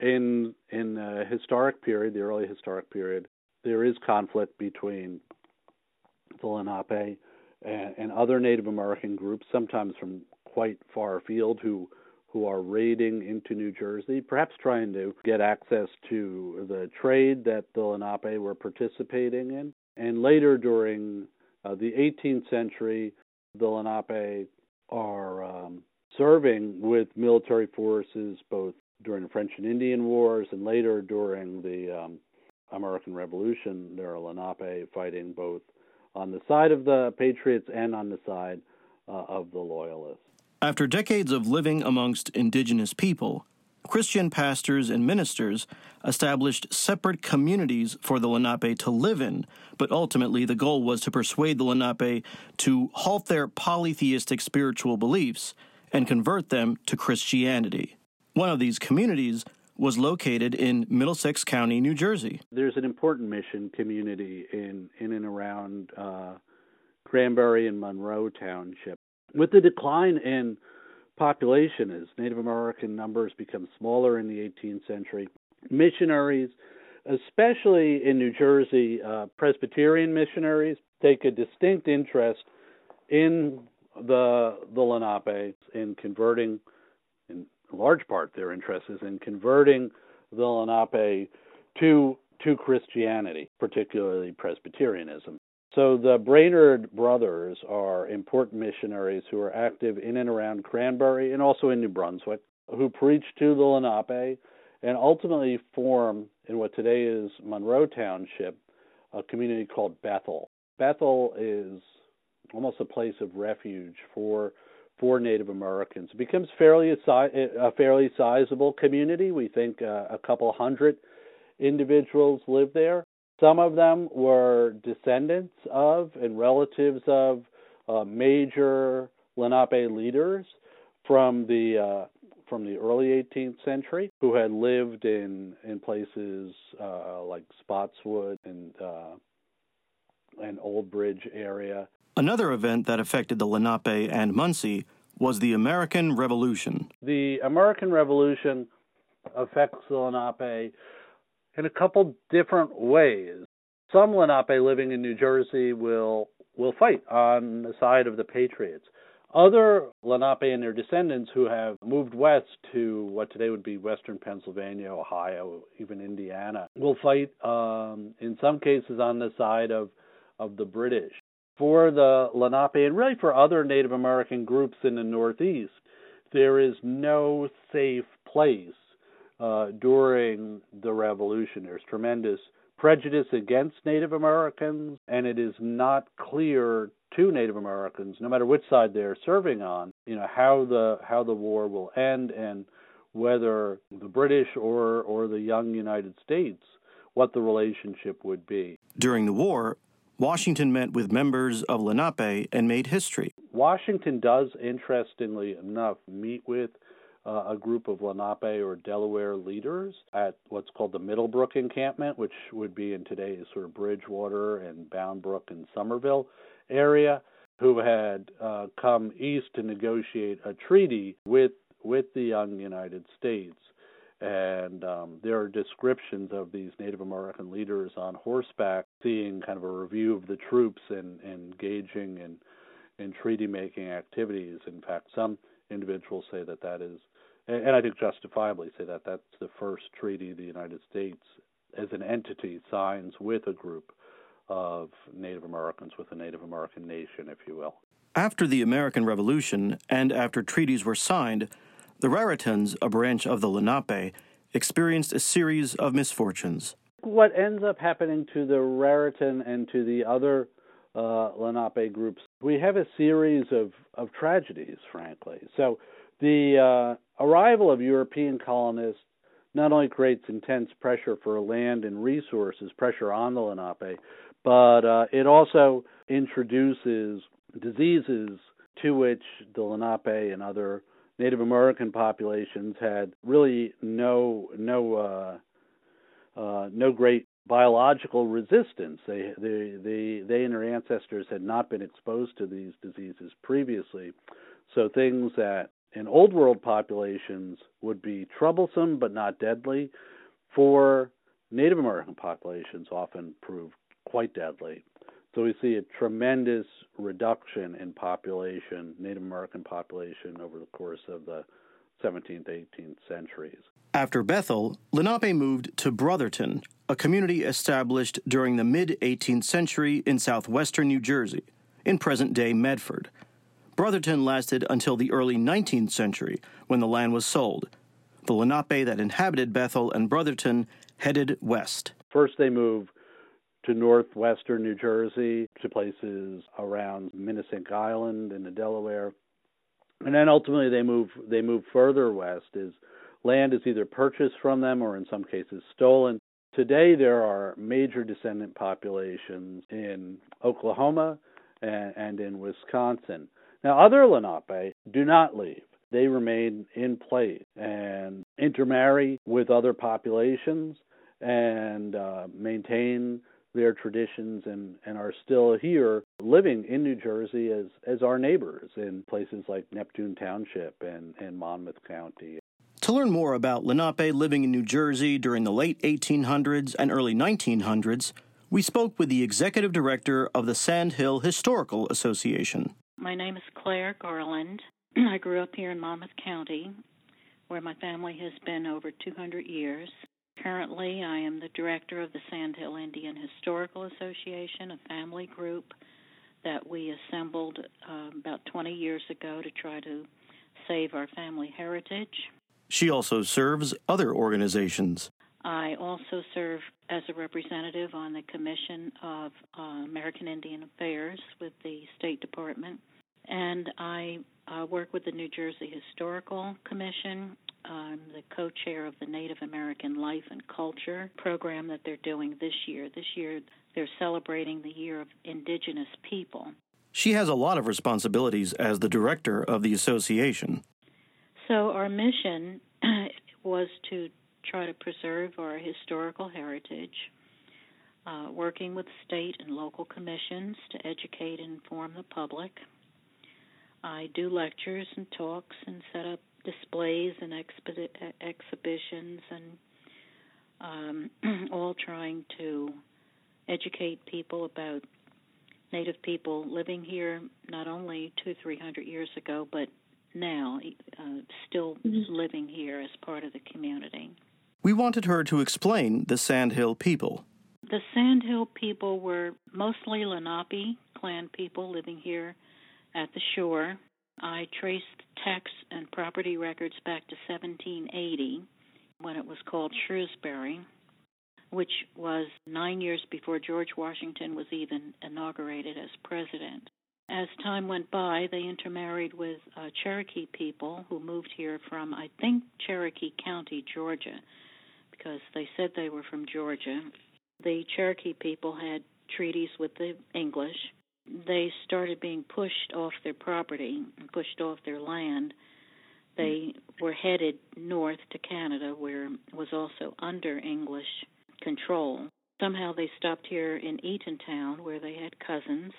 Speaker 4: in in the historic period, the early historic period, there is conflict between the Lenape and, and other Native American groups, sometimes from quite far afield, who who are raiding into New Jersey, perhaps trying to get access to the trade that the Lenape were participating in. And later during uh, the 18th century, the Lenape are um, serving with military forces both during the French and Indian Wars and later during the um, American Revolution. There are Lenape fighting both on the side of the Patriots and on the side uh, of the Loyalists.
Speaker 1: After decades of living amongst indigenous people, Christian pastors and ministers established separate communities for the Lenape to live in, but ultimately the goal was to persuade the Lenape to halt their polytheistic spiritual beliefs and convert them to Christianity. One of these communities was located in Middlesex County, New Jersey.
Speaker 4: There's an important mission community in, in and around uh, Cranbury and Monroe Township. With the decline in population as Native American numbers become smaller in the 18th century. Missionaries, especially in New Jersey, uh, Presbyterian missionaries take a distinct interest in the the Lenape in converting, in large part, their interest is in converting the Lenape to to Christianity, particularly Presbyterianism. So the Brainerd brothers are important missionaries who are active in and around Cranbury and also in New Brunswick, who preach to the Lenape and ultimately form in what today is Monroe Township a community called Bethel. Bethel is almost a place of refuge for for Native Americans. It becomes fairly a, fairly sizable community. We think uh, a couple hundred individuals live there. Some of them were descendants of and relatives of uh, major Lenape leaders from the uh, from the early 18th century who had lived in in places uh, like Spotswood and uh, and Old Bridge area.
Speaker 1: Another event that affected the Lenape and Munsee was the American Revolution.
Speaker 4: The American Revolution affects the Lenape in a couple different ways. Some Lenape living in New Jersey will will fight on the side of the Patriots. Other Lenape and their descendants who have moved west to what today would be western Pennsylvania, Ohio, even Indiana, will fight um, in some cases on the side of, of the British. For the Lenape and really for other Native American groups in the Northeast, there is no safe place uh, during the revolution. There's tremendous prejudice against Native Americans, and it is not clear to Native Americans, no matter which side they're serving on, you know how the how the war will end and whether the British or or the young United States what the relationship would be.
Speaker 1: During the war, Washington met with members of Lenape and made history.
Speaker 4: Washington does, interestingly enough, meet with uh, a group of Lenape or Delaware leaders at what's called the Middlebrook encampment, which would be in today's sort of Bridgewater and Bound Brook and Somerville area, who had uh, come east to negotiate a treaty with with the young United States. And um, there are descriptions of these Native American leaders on horseback, seeing kind of a review of the troops and, and engaging in in treaty making activities. In fact, some individuals say that that is, and I think justifiably say that that's the first treaty the United States as an entity signs with a group of Native Americans, with a Native American nation, if you will.
Speaker 1: After the American Revolution and after treaties were signed, the Raritans, a branch of the Lenape, experienced a series of misfortunes.
Speaker 4: What ends up happening to the Raritan and to the other uh, Lenape groups, we have a series of, of tragedies, frankly. So the uh, arrival of European colonists not only creates intense pressure for land and resources, pressure on the Lenape, but uh, it also introduces diseases to which the Lenape and other Native American populations had really no no uh, uh, no great biological resistance. They, they they they and their ancestors had not been exposed to these diseases previously, so things that in old world populations would be troublesome but not deadly, for Native American populations often proved quite deadly. So we see a tremendous reduction in population, Native American population, over the course of the 17th, 18th centuries.
Speaker 1: After Bethel, Lenape moved to Brotherton, a community established during the mid 18th century in southwestern New Jersey. in present day Medford. Brotherton lasted until the early 19th century when the land was sold. The Lenape that inhabited Bethel and Brotherton headed west.
Speaker 4: First, they move to northwestern New Jersey, to places around Minisink Island in the Delaware, and then ultimately they move they move further west. Is land is either purchased from them or in some cases stolen. Today there are major descendant populations in Oklahoma and, and in Wisconsin. Now other Lenape do not leave they remain in place and intermarry with other populations and uh, maintain their traditions and, and are still here living in New Jersey as, as our neighbors in places like Neptune Township and, and Monmouth County.
Speaker 1: To learn more about Lenape living in New Jersey during the late 1800s and early 1900s, we spoke with the executive director of the Sand Hill Historical Association.
Speaker 7: My name is Claire Garland. (clears throat) I grew up here in Monmouth County, where my family has been over 200 years. Currently, I am the director of the Sandhill Indian Historical Association, a family group that we assembled uh, about 20 years ago to try to save our family heritage.
Speaker 1: She also serves other organizations.
Speaker 7: I also serve as a representative on the Commission of uh, American Indian Affairs with the State Department, and I uh, work with the New Jersey Historical Commission I'm the co chair of the Native American Life and Culture program that they're doing this year. This year, they're celebrating the Year of Indigenous People.
Speaker 1: She has a lot of responsibilities as the director of the association.
Speaker 7: So, our mission (clears throat) was to try to preserve our historical heritage, uh, working with state and local commissions to educate and inform the public. I do lectures and talks and set up displays and expi- exhibitions, and um, (clears throat) all trying to educate people about Native people living here not only two, three hundred years ago, but now uh, still mm-hmm. living here as part of the community.
Speaker 1: We wanted her to explain the Sandhill people.
Speaker 7: The Sandhill people were mostly Lenape clan people living here at the shore I traced tax and property records back to 1780 when it was called Shrewsbury, which was nine years before George Washington was even inaugurated as president. As time went by, they intermarried with uh, Cherokee people who moved here from, I think, Cherokee County, Georgia, because they said they were from Georgia. The Cherokee people had treaties with the English they started being pushed off their property and pushed off their land, they were headed north to Canada, where it was also under English control. Somehow they stopped here in Eatontown, where they had cousins,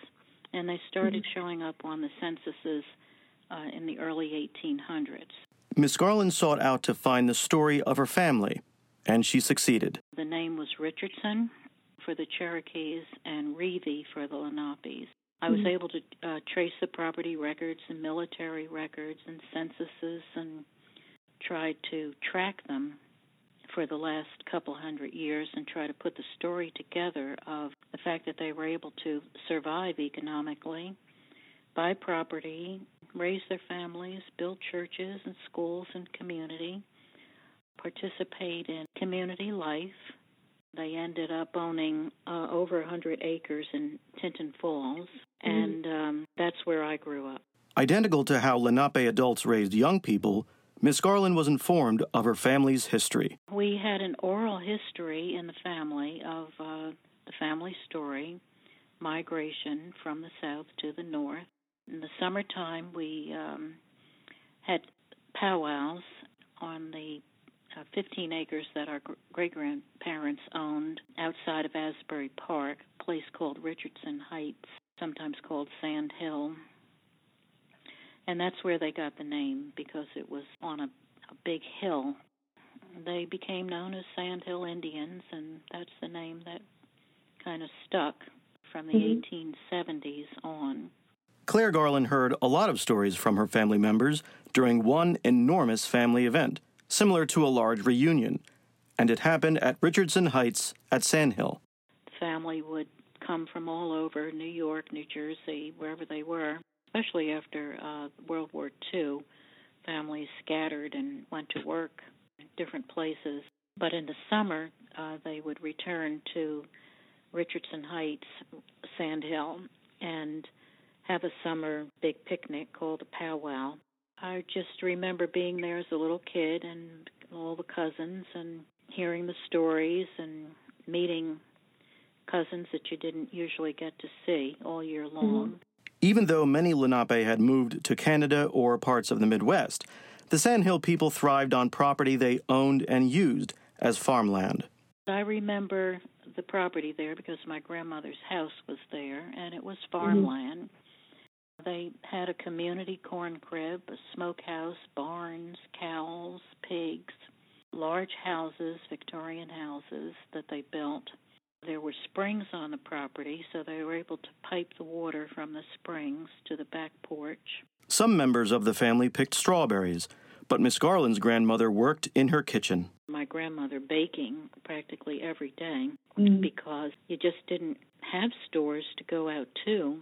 Speaker 7: and they started mm-hmm. showing up on the censuses uh, in the early 1800s.
Speaker 1: Miss Garland sought out to find the story of her family, and she succeeded.
Speaker 7: The name was Richardson for the Cherokees and Revey for the Lenapes. I was mm-hmm. able to uh, trace the property records and military records and censuses and tried to track them for the last couple hundred years and try to put the story together of the fact that they were able to survive economically, buy property, raise their families, build churches and schools and community, participate in community life, they ended up owning uh, over 100 acres in Tinton Falls, mm-hmm. and um, that's where I grew up.
Speaker 1: Identical to how Lenape adults raised young people, Miss Garland was informed of her family's history.
Speaker 7: We had an oral history in the family of uh, the family story, migration from the south to the north. In the summertime, we um, had powwows on the uh, 15 acres that our great grandparents owned outside of Asbury Park, a place called Richardson Heights, sometimes called Sand Hill. And that's where they got the name because it was on a, a big hill. They became known as Sand Hill Indians, and that's the name that kind of stuck from the mm-hmm. 1870s on.
Speaker 1: Claire Garland heard a lot of stories from her family members during one enormous family event similar to a large reunion, and it happened at Richardson Heights at Sandhill.
Speaker 7: Family would come from all over New York, New Jersey, wherever they were, especially after uh, World War II. Families scattered and went to work in different places. But in the summer, uh, they would return to Richardson Heights, Sand Hill, and have a summer big picnic called a powwow. I just remember being there as a little kid and all the cousins and hearing the stories and meeting cousins that you didn't usually get to see all year mm-hmm. long. Mm-hmm.
Speaker 1: Even though many Lenape had moved to Canada or parts of the Midwest, the Sandhill people thrived on property they owned and used as farmland.
Speaker 7: I remember the property there because my grandmother's house was there and it was mm-hmm. farmland. Mm-hmm. They had a community corn crib, a smokehouse, barns, cows, pigs, large houses, Victorian houses that they built. There were springs on the property, so they were able to pipe the water from the springs to the back porch.
Speaker 1: Some members of the family picked strawberries, but Miss Garland's grandmother worked in her kitchen.
Speaker 7: My grandmother baking practically every day mm. because you just didn't have stores to go out to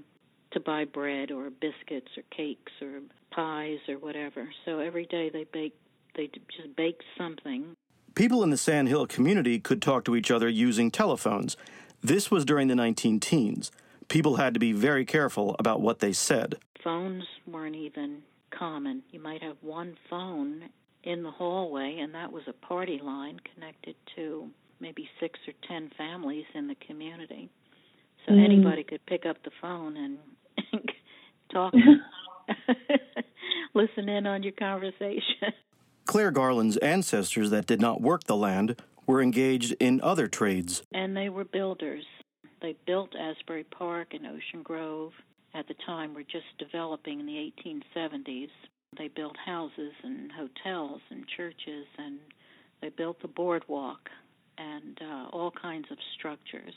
Speaker 7: to buy bread or biscuits or cakes or pies or whatever. So every day they baked they just bake something
Speaker 1: People in the Sand Hill community could talk to each other using telephones. This was during the 19 teens. People had to be very careful about what they said.
Speaker 7: Phones weren't even common. You might have one phone in the hallway, and that was a party line connected to maybe six or ten families in the community. So mm. anybody could pick up the phone and talk, (laughs) (laughs) listen in on your conversation.
Speaker 1: Claire Garland's ancestors that did not work the land were engaged in other trades.
Speaker 7: And they were builders. They built Asbury Park and Ocean Grove. At the time, were just developing in the 1870s. They built houses and hotels and churches, and they built the boardwalk and uh, all kinds of structures.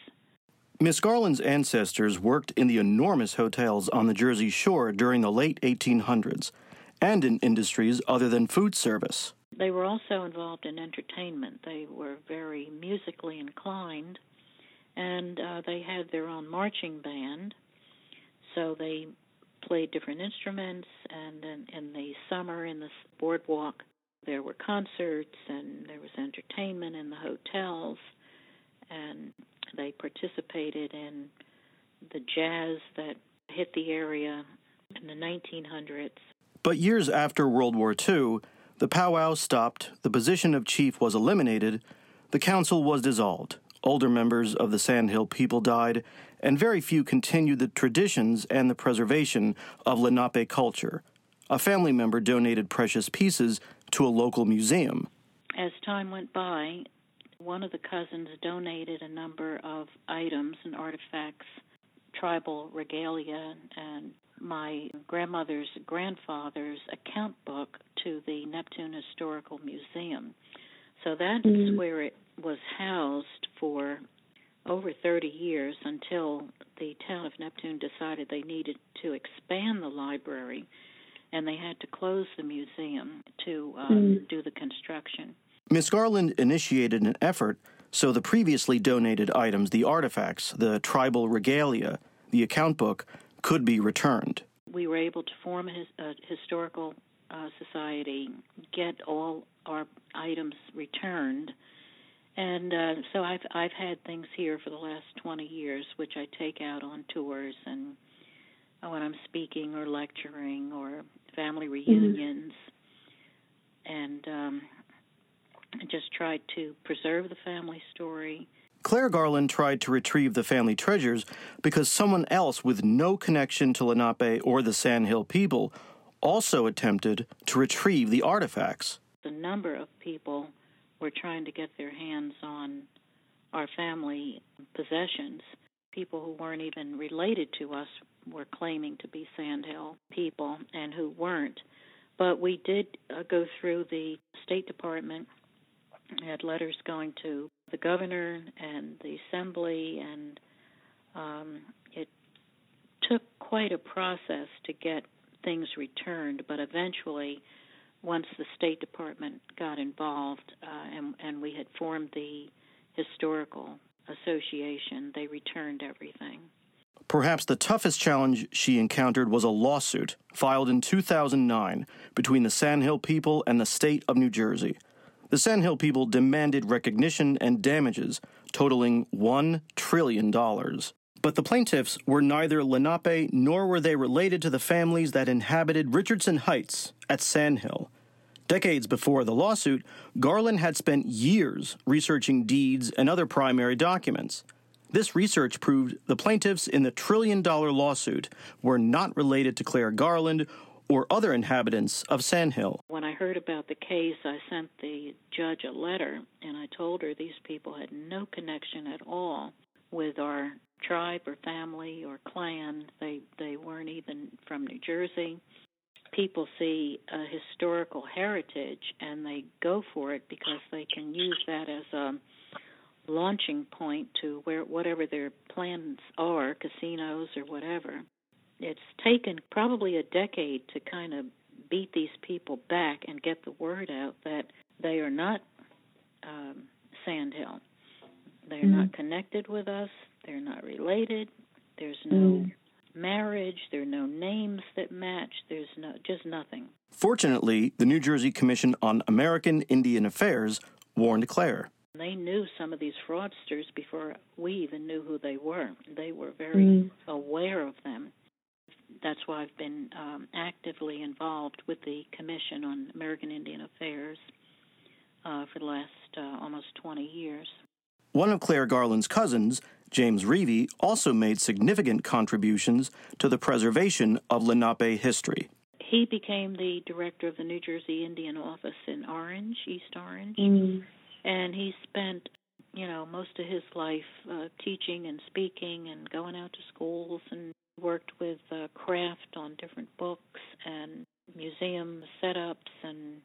Speaker 1: Miss Garland's ancestors worked in the enormous hotels on the Jersey Shore during the late 1800s and in industries other than food service.
Speaker 7: They were also involved in entertainment. They were very musically inclined, and uh, they had their own marching band. So they played different instruments, and in, in the summer in the boardwalk, there were concerts and there was entertainment in the hotels, and they participated in the jazz that hit the area in the 1900s.
Speaker 1: But years after World War II, the powwow stopped, the position of chief was eliminated, the council was dissolved, older members of the Sandhill people died, and very few continued the traditions and the preservation of Lenape culture. A family member donated precious pieces to a local museum.
Speaker 7: As time went by, one of the cousins donated a number of items and artifacts, tribal regalia and my grandmother's grandfather's account book to the Neptune Historical Museum. So that's mm-hmm. where it was housed for over 30 years until the town of Neptune decided they needed to expand the library and they had to close the museum to um, mm. do the construction.
Speaker 1: Miss Garland initiated an effort so the previously donated items, the artifacts, the tribal regalia, the account book, could be returned.
Speaker 7: We were able to form a, a historical uh, society, get all our items returned, and uh, so I've I've had things here for the last 20 years, which I take out on tours and uh, when I'm speaking or lecturing or family mm-hmm. reunions, mm-hmm. and um, I just tried to preserve the family story
Speaker 1: Claire Garland tried to retrieve the family treasures because someone else with no connection to Lenape or the Sandhill people also attempted to retrieve the artifacts.
Speaker 7: A number of people were trying to get their hands on our family possessions. People who weren't even related to us were claiming to be Sandhill people and who weren't. But we did uh, go through the State Department had letters going to the governor and the assembly, and um, it took quite a process to get things returned. But eventually, once the State Department got involved uh, and, and we had formed the Historical association, they returned everything.
Speaker 1: Perhaps the toughest challenge she encountered was a lawsuit filed in 2009 between the Sandhill people and the state of New Jersey. The Sandhill people demanded recognition and damages totaling $1 trillion. But the plaintiffs were neither Lenape nor were they related to the families that inhabited Richardson Heights at Sandhill. Decades before the lawsuit, Garland had spent years researching deeds and other primary documents. This research proved the plaintiffs in the trillion dollar lawsuit were not related to Claire Garland or other inhabitants of Sandhill.
Speaker 7: When I heard about the case, I sent the judge a letter and I told her these people had no connection at all with our tribe or family or clan. They they weren't even from New Jersey. People see a historical heritage and they go for it because they can use that as a launching point to where whatever their plans are, casinos or whatever. It's taken probably a decade to kind of beat these people back and get the word out that they are not um, Sandhill. They're mm-hmm. not connected with us. They're not related. There's no mm-hmm. marriage. There are no names that match. There's no just nothing.
Speaker 1: Fortunately, the New Jersey Commission on American Indian Affairs warned Claire.
Speaker 7: They knew some of these fraudsters before we even knew who they were. They were very mm. aware of them. That's why I've been um, actively involved with the Commission on American Indian Affairs uh, for the last uh, almost 20 years.
Speaker 1: One of Claire Garland's cousins, James Revey, also made significant contributions to the preservation of Lenape history.
Speaker 7: He became the director of the New Jersey Indian Office in Orange, East Orange. Mm and he spent you know most of his life uh, teaching and speaking and going out to schools and worked with uh, Kraft on different books and museum setups and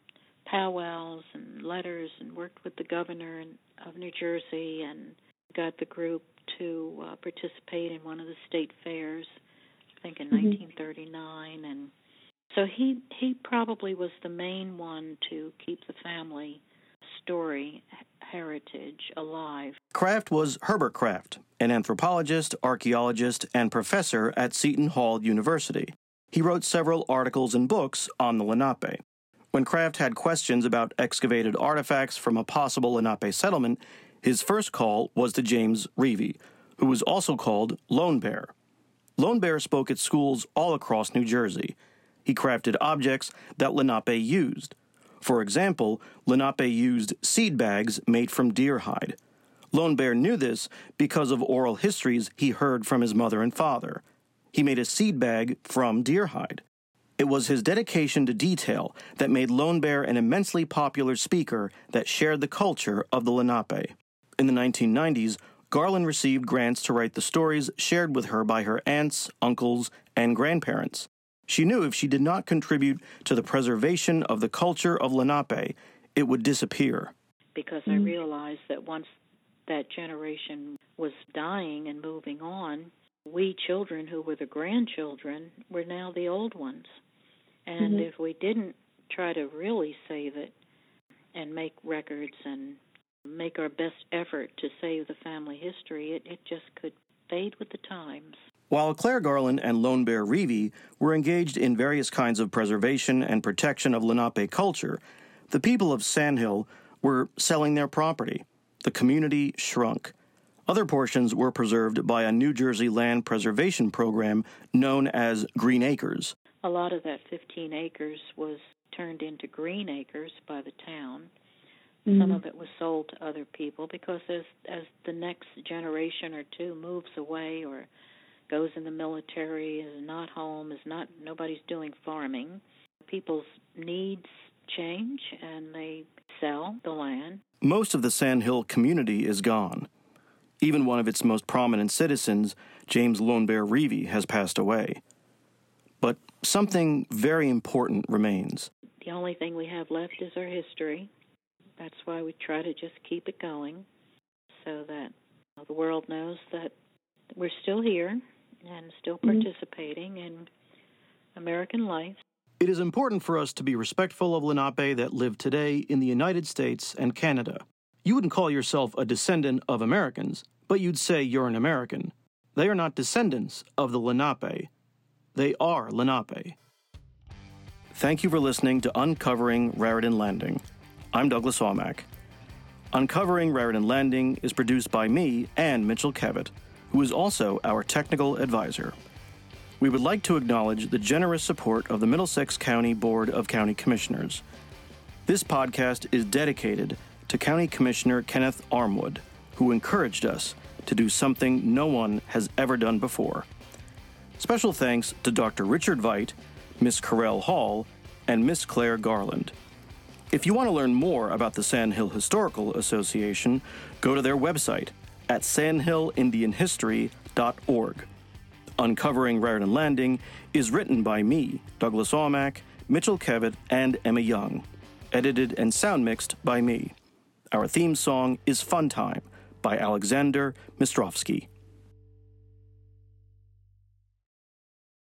Speaker 7: powwows and letters and worked with the governor of New Jersey and got the group to uh, participate in one of the state fairs I think in mm-hmm. 1939 and so he he probably was the main one to keep the family story heritage alive.
Speaker 1: Kraft was Herbert Kraft, an anthropologist, archaeologist, and professor at Seton Hall University. He wrote several articles and books on the Lenape. When Kraft had questions about excavated artifacts from a possible Lenape settlement, his first call was to James Revey, who was also called Lone Bear. Lone Bear spoke at schools all across New Jersey. He crafted objects that Lenape used. For example, Lenape used seed bags made from deer hide. Lone Bear knew this because of oral histories he heard from his mother and father. He made a seed bag from deer hide. It was his dedication to detail that made Lone Bear an immensely popular speaker that shared the culture of the Lenape. In the 1990s, Garland received grants to write the stories shared with her by her aunts, uncles, and grandparents. She knew if she did not contribute to the preservation of the culture of Lenape, it would disappear.
Speaker 7: Because I mm. realized that once that generation was dying and moving on, we children who were the grandchildren were now the old ones. And mm-hmm. if we didn't try to really save it and make records and make our best effort to save the family history, it, it just could fade with the times.
Speaker 1: While Claire Garland and Lone Bear Revey were engaged in various kinds of preservation and protection of Lenape culture, the people of Sandhill were selling their property. The community shrunk. Other portions were preserved by a New Jersey land preservation program known as Green Acres.
Speaker 7: A lot of that 15 acres was turned into green acres by the town. Mm-hmm. Some of it was sold to other people because as as the next generation or two moves away or goes in the military, is not home, is not nobody's doing farming. People's needs change and they sell the land.
Speaker 1: Most of the Sandhill community is gone. Even one of its most prominent citizens, James Lone Bear Revey, has passed away. But something very important remains.
Speaker 7: The only thing we have left is our history. That's why we try to just keep it going so that the world knows that we're still here and still mm-hmm. participating mm-hmm. in American life.
Speaker 1: It is important for us to be respectful of Lenape that live today in the United States and Canada. You wouldn't call yourself a descendant of Americans, but you'd say you're an American. They are not descendants of the Lenape. They are Lenape. Thank you for listening to Uncovering Raritan Landing. I'm Douglas Aumack. Uncovering Raritan Landing is produced by me and Mitchell Kevitt, who is also our technical advisor. We would like to acknowledge the generous support of the Middlesex County Board of County Commissioners. This podcast is dedicated to County Commissioner Kenneth Armwood, who encouraged us to do something no one has ever done before. Special thanks to Dr. Richard Veit, Miss Carell Hall, and Miss Claire Garland. If you want to learn more about the Sand Hill Historical Association, go to their website at sandhillindianhistory.org. Uncovering Raritan Landing is written by me, Douglas Aumack, Mitchell Kevitt, and Emma Young. Edited and sound mixed by me. Our theme song is Fun Time by Alexander Mistrovsky.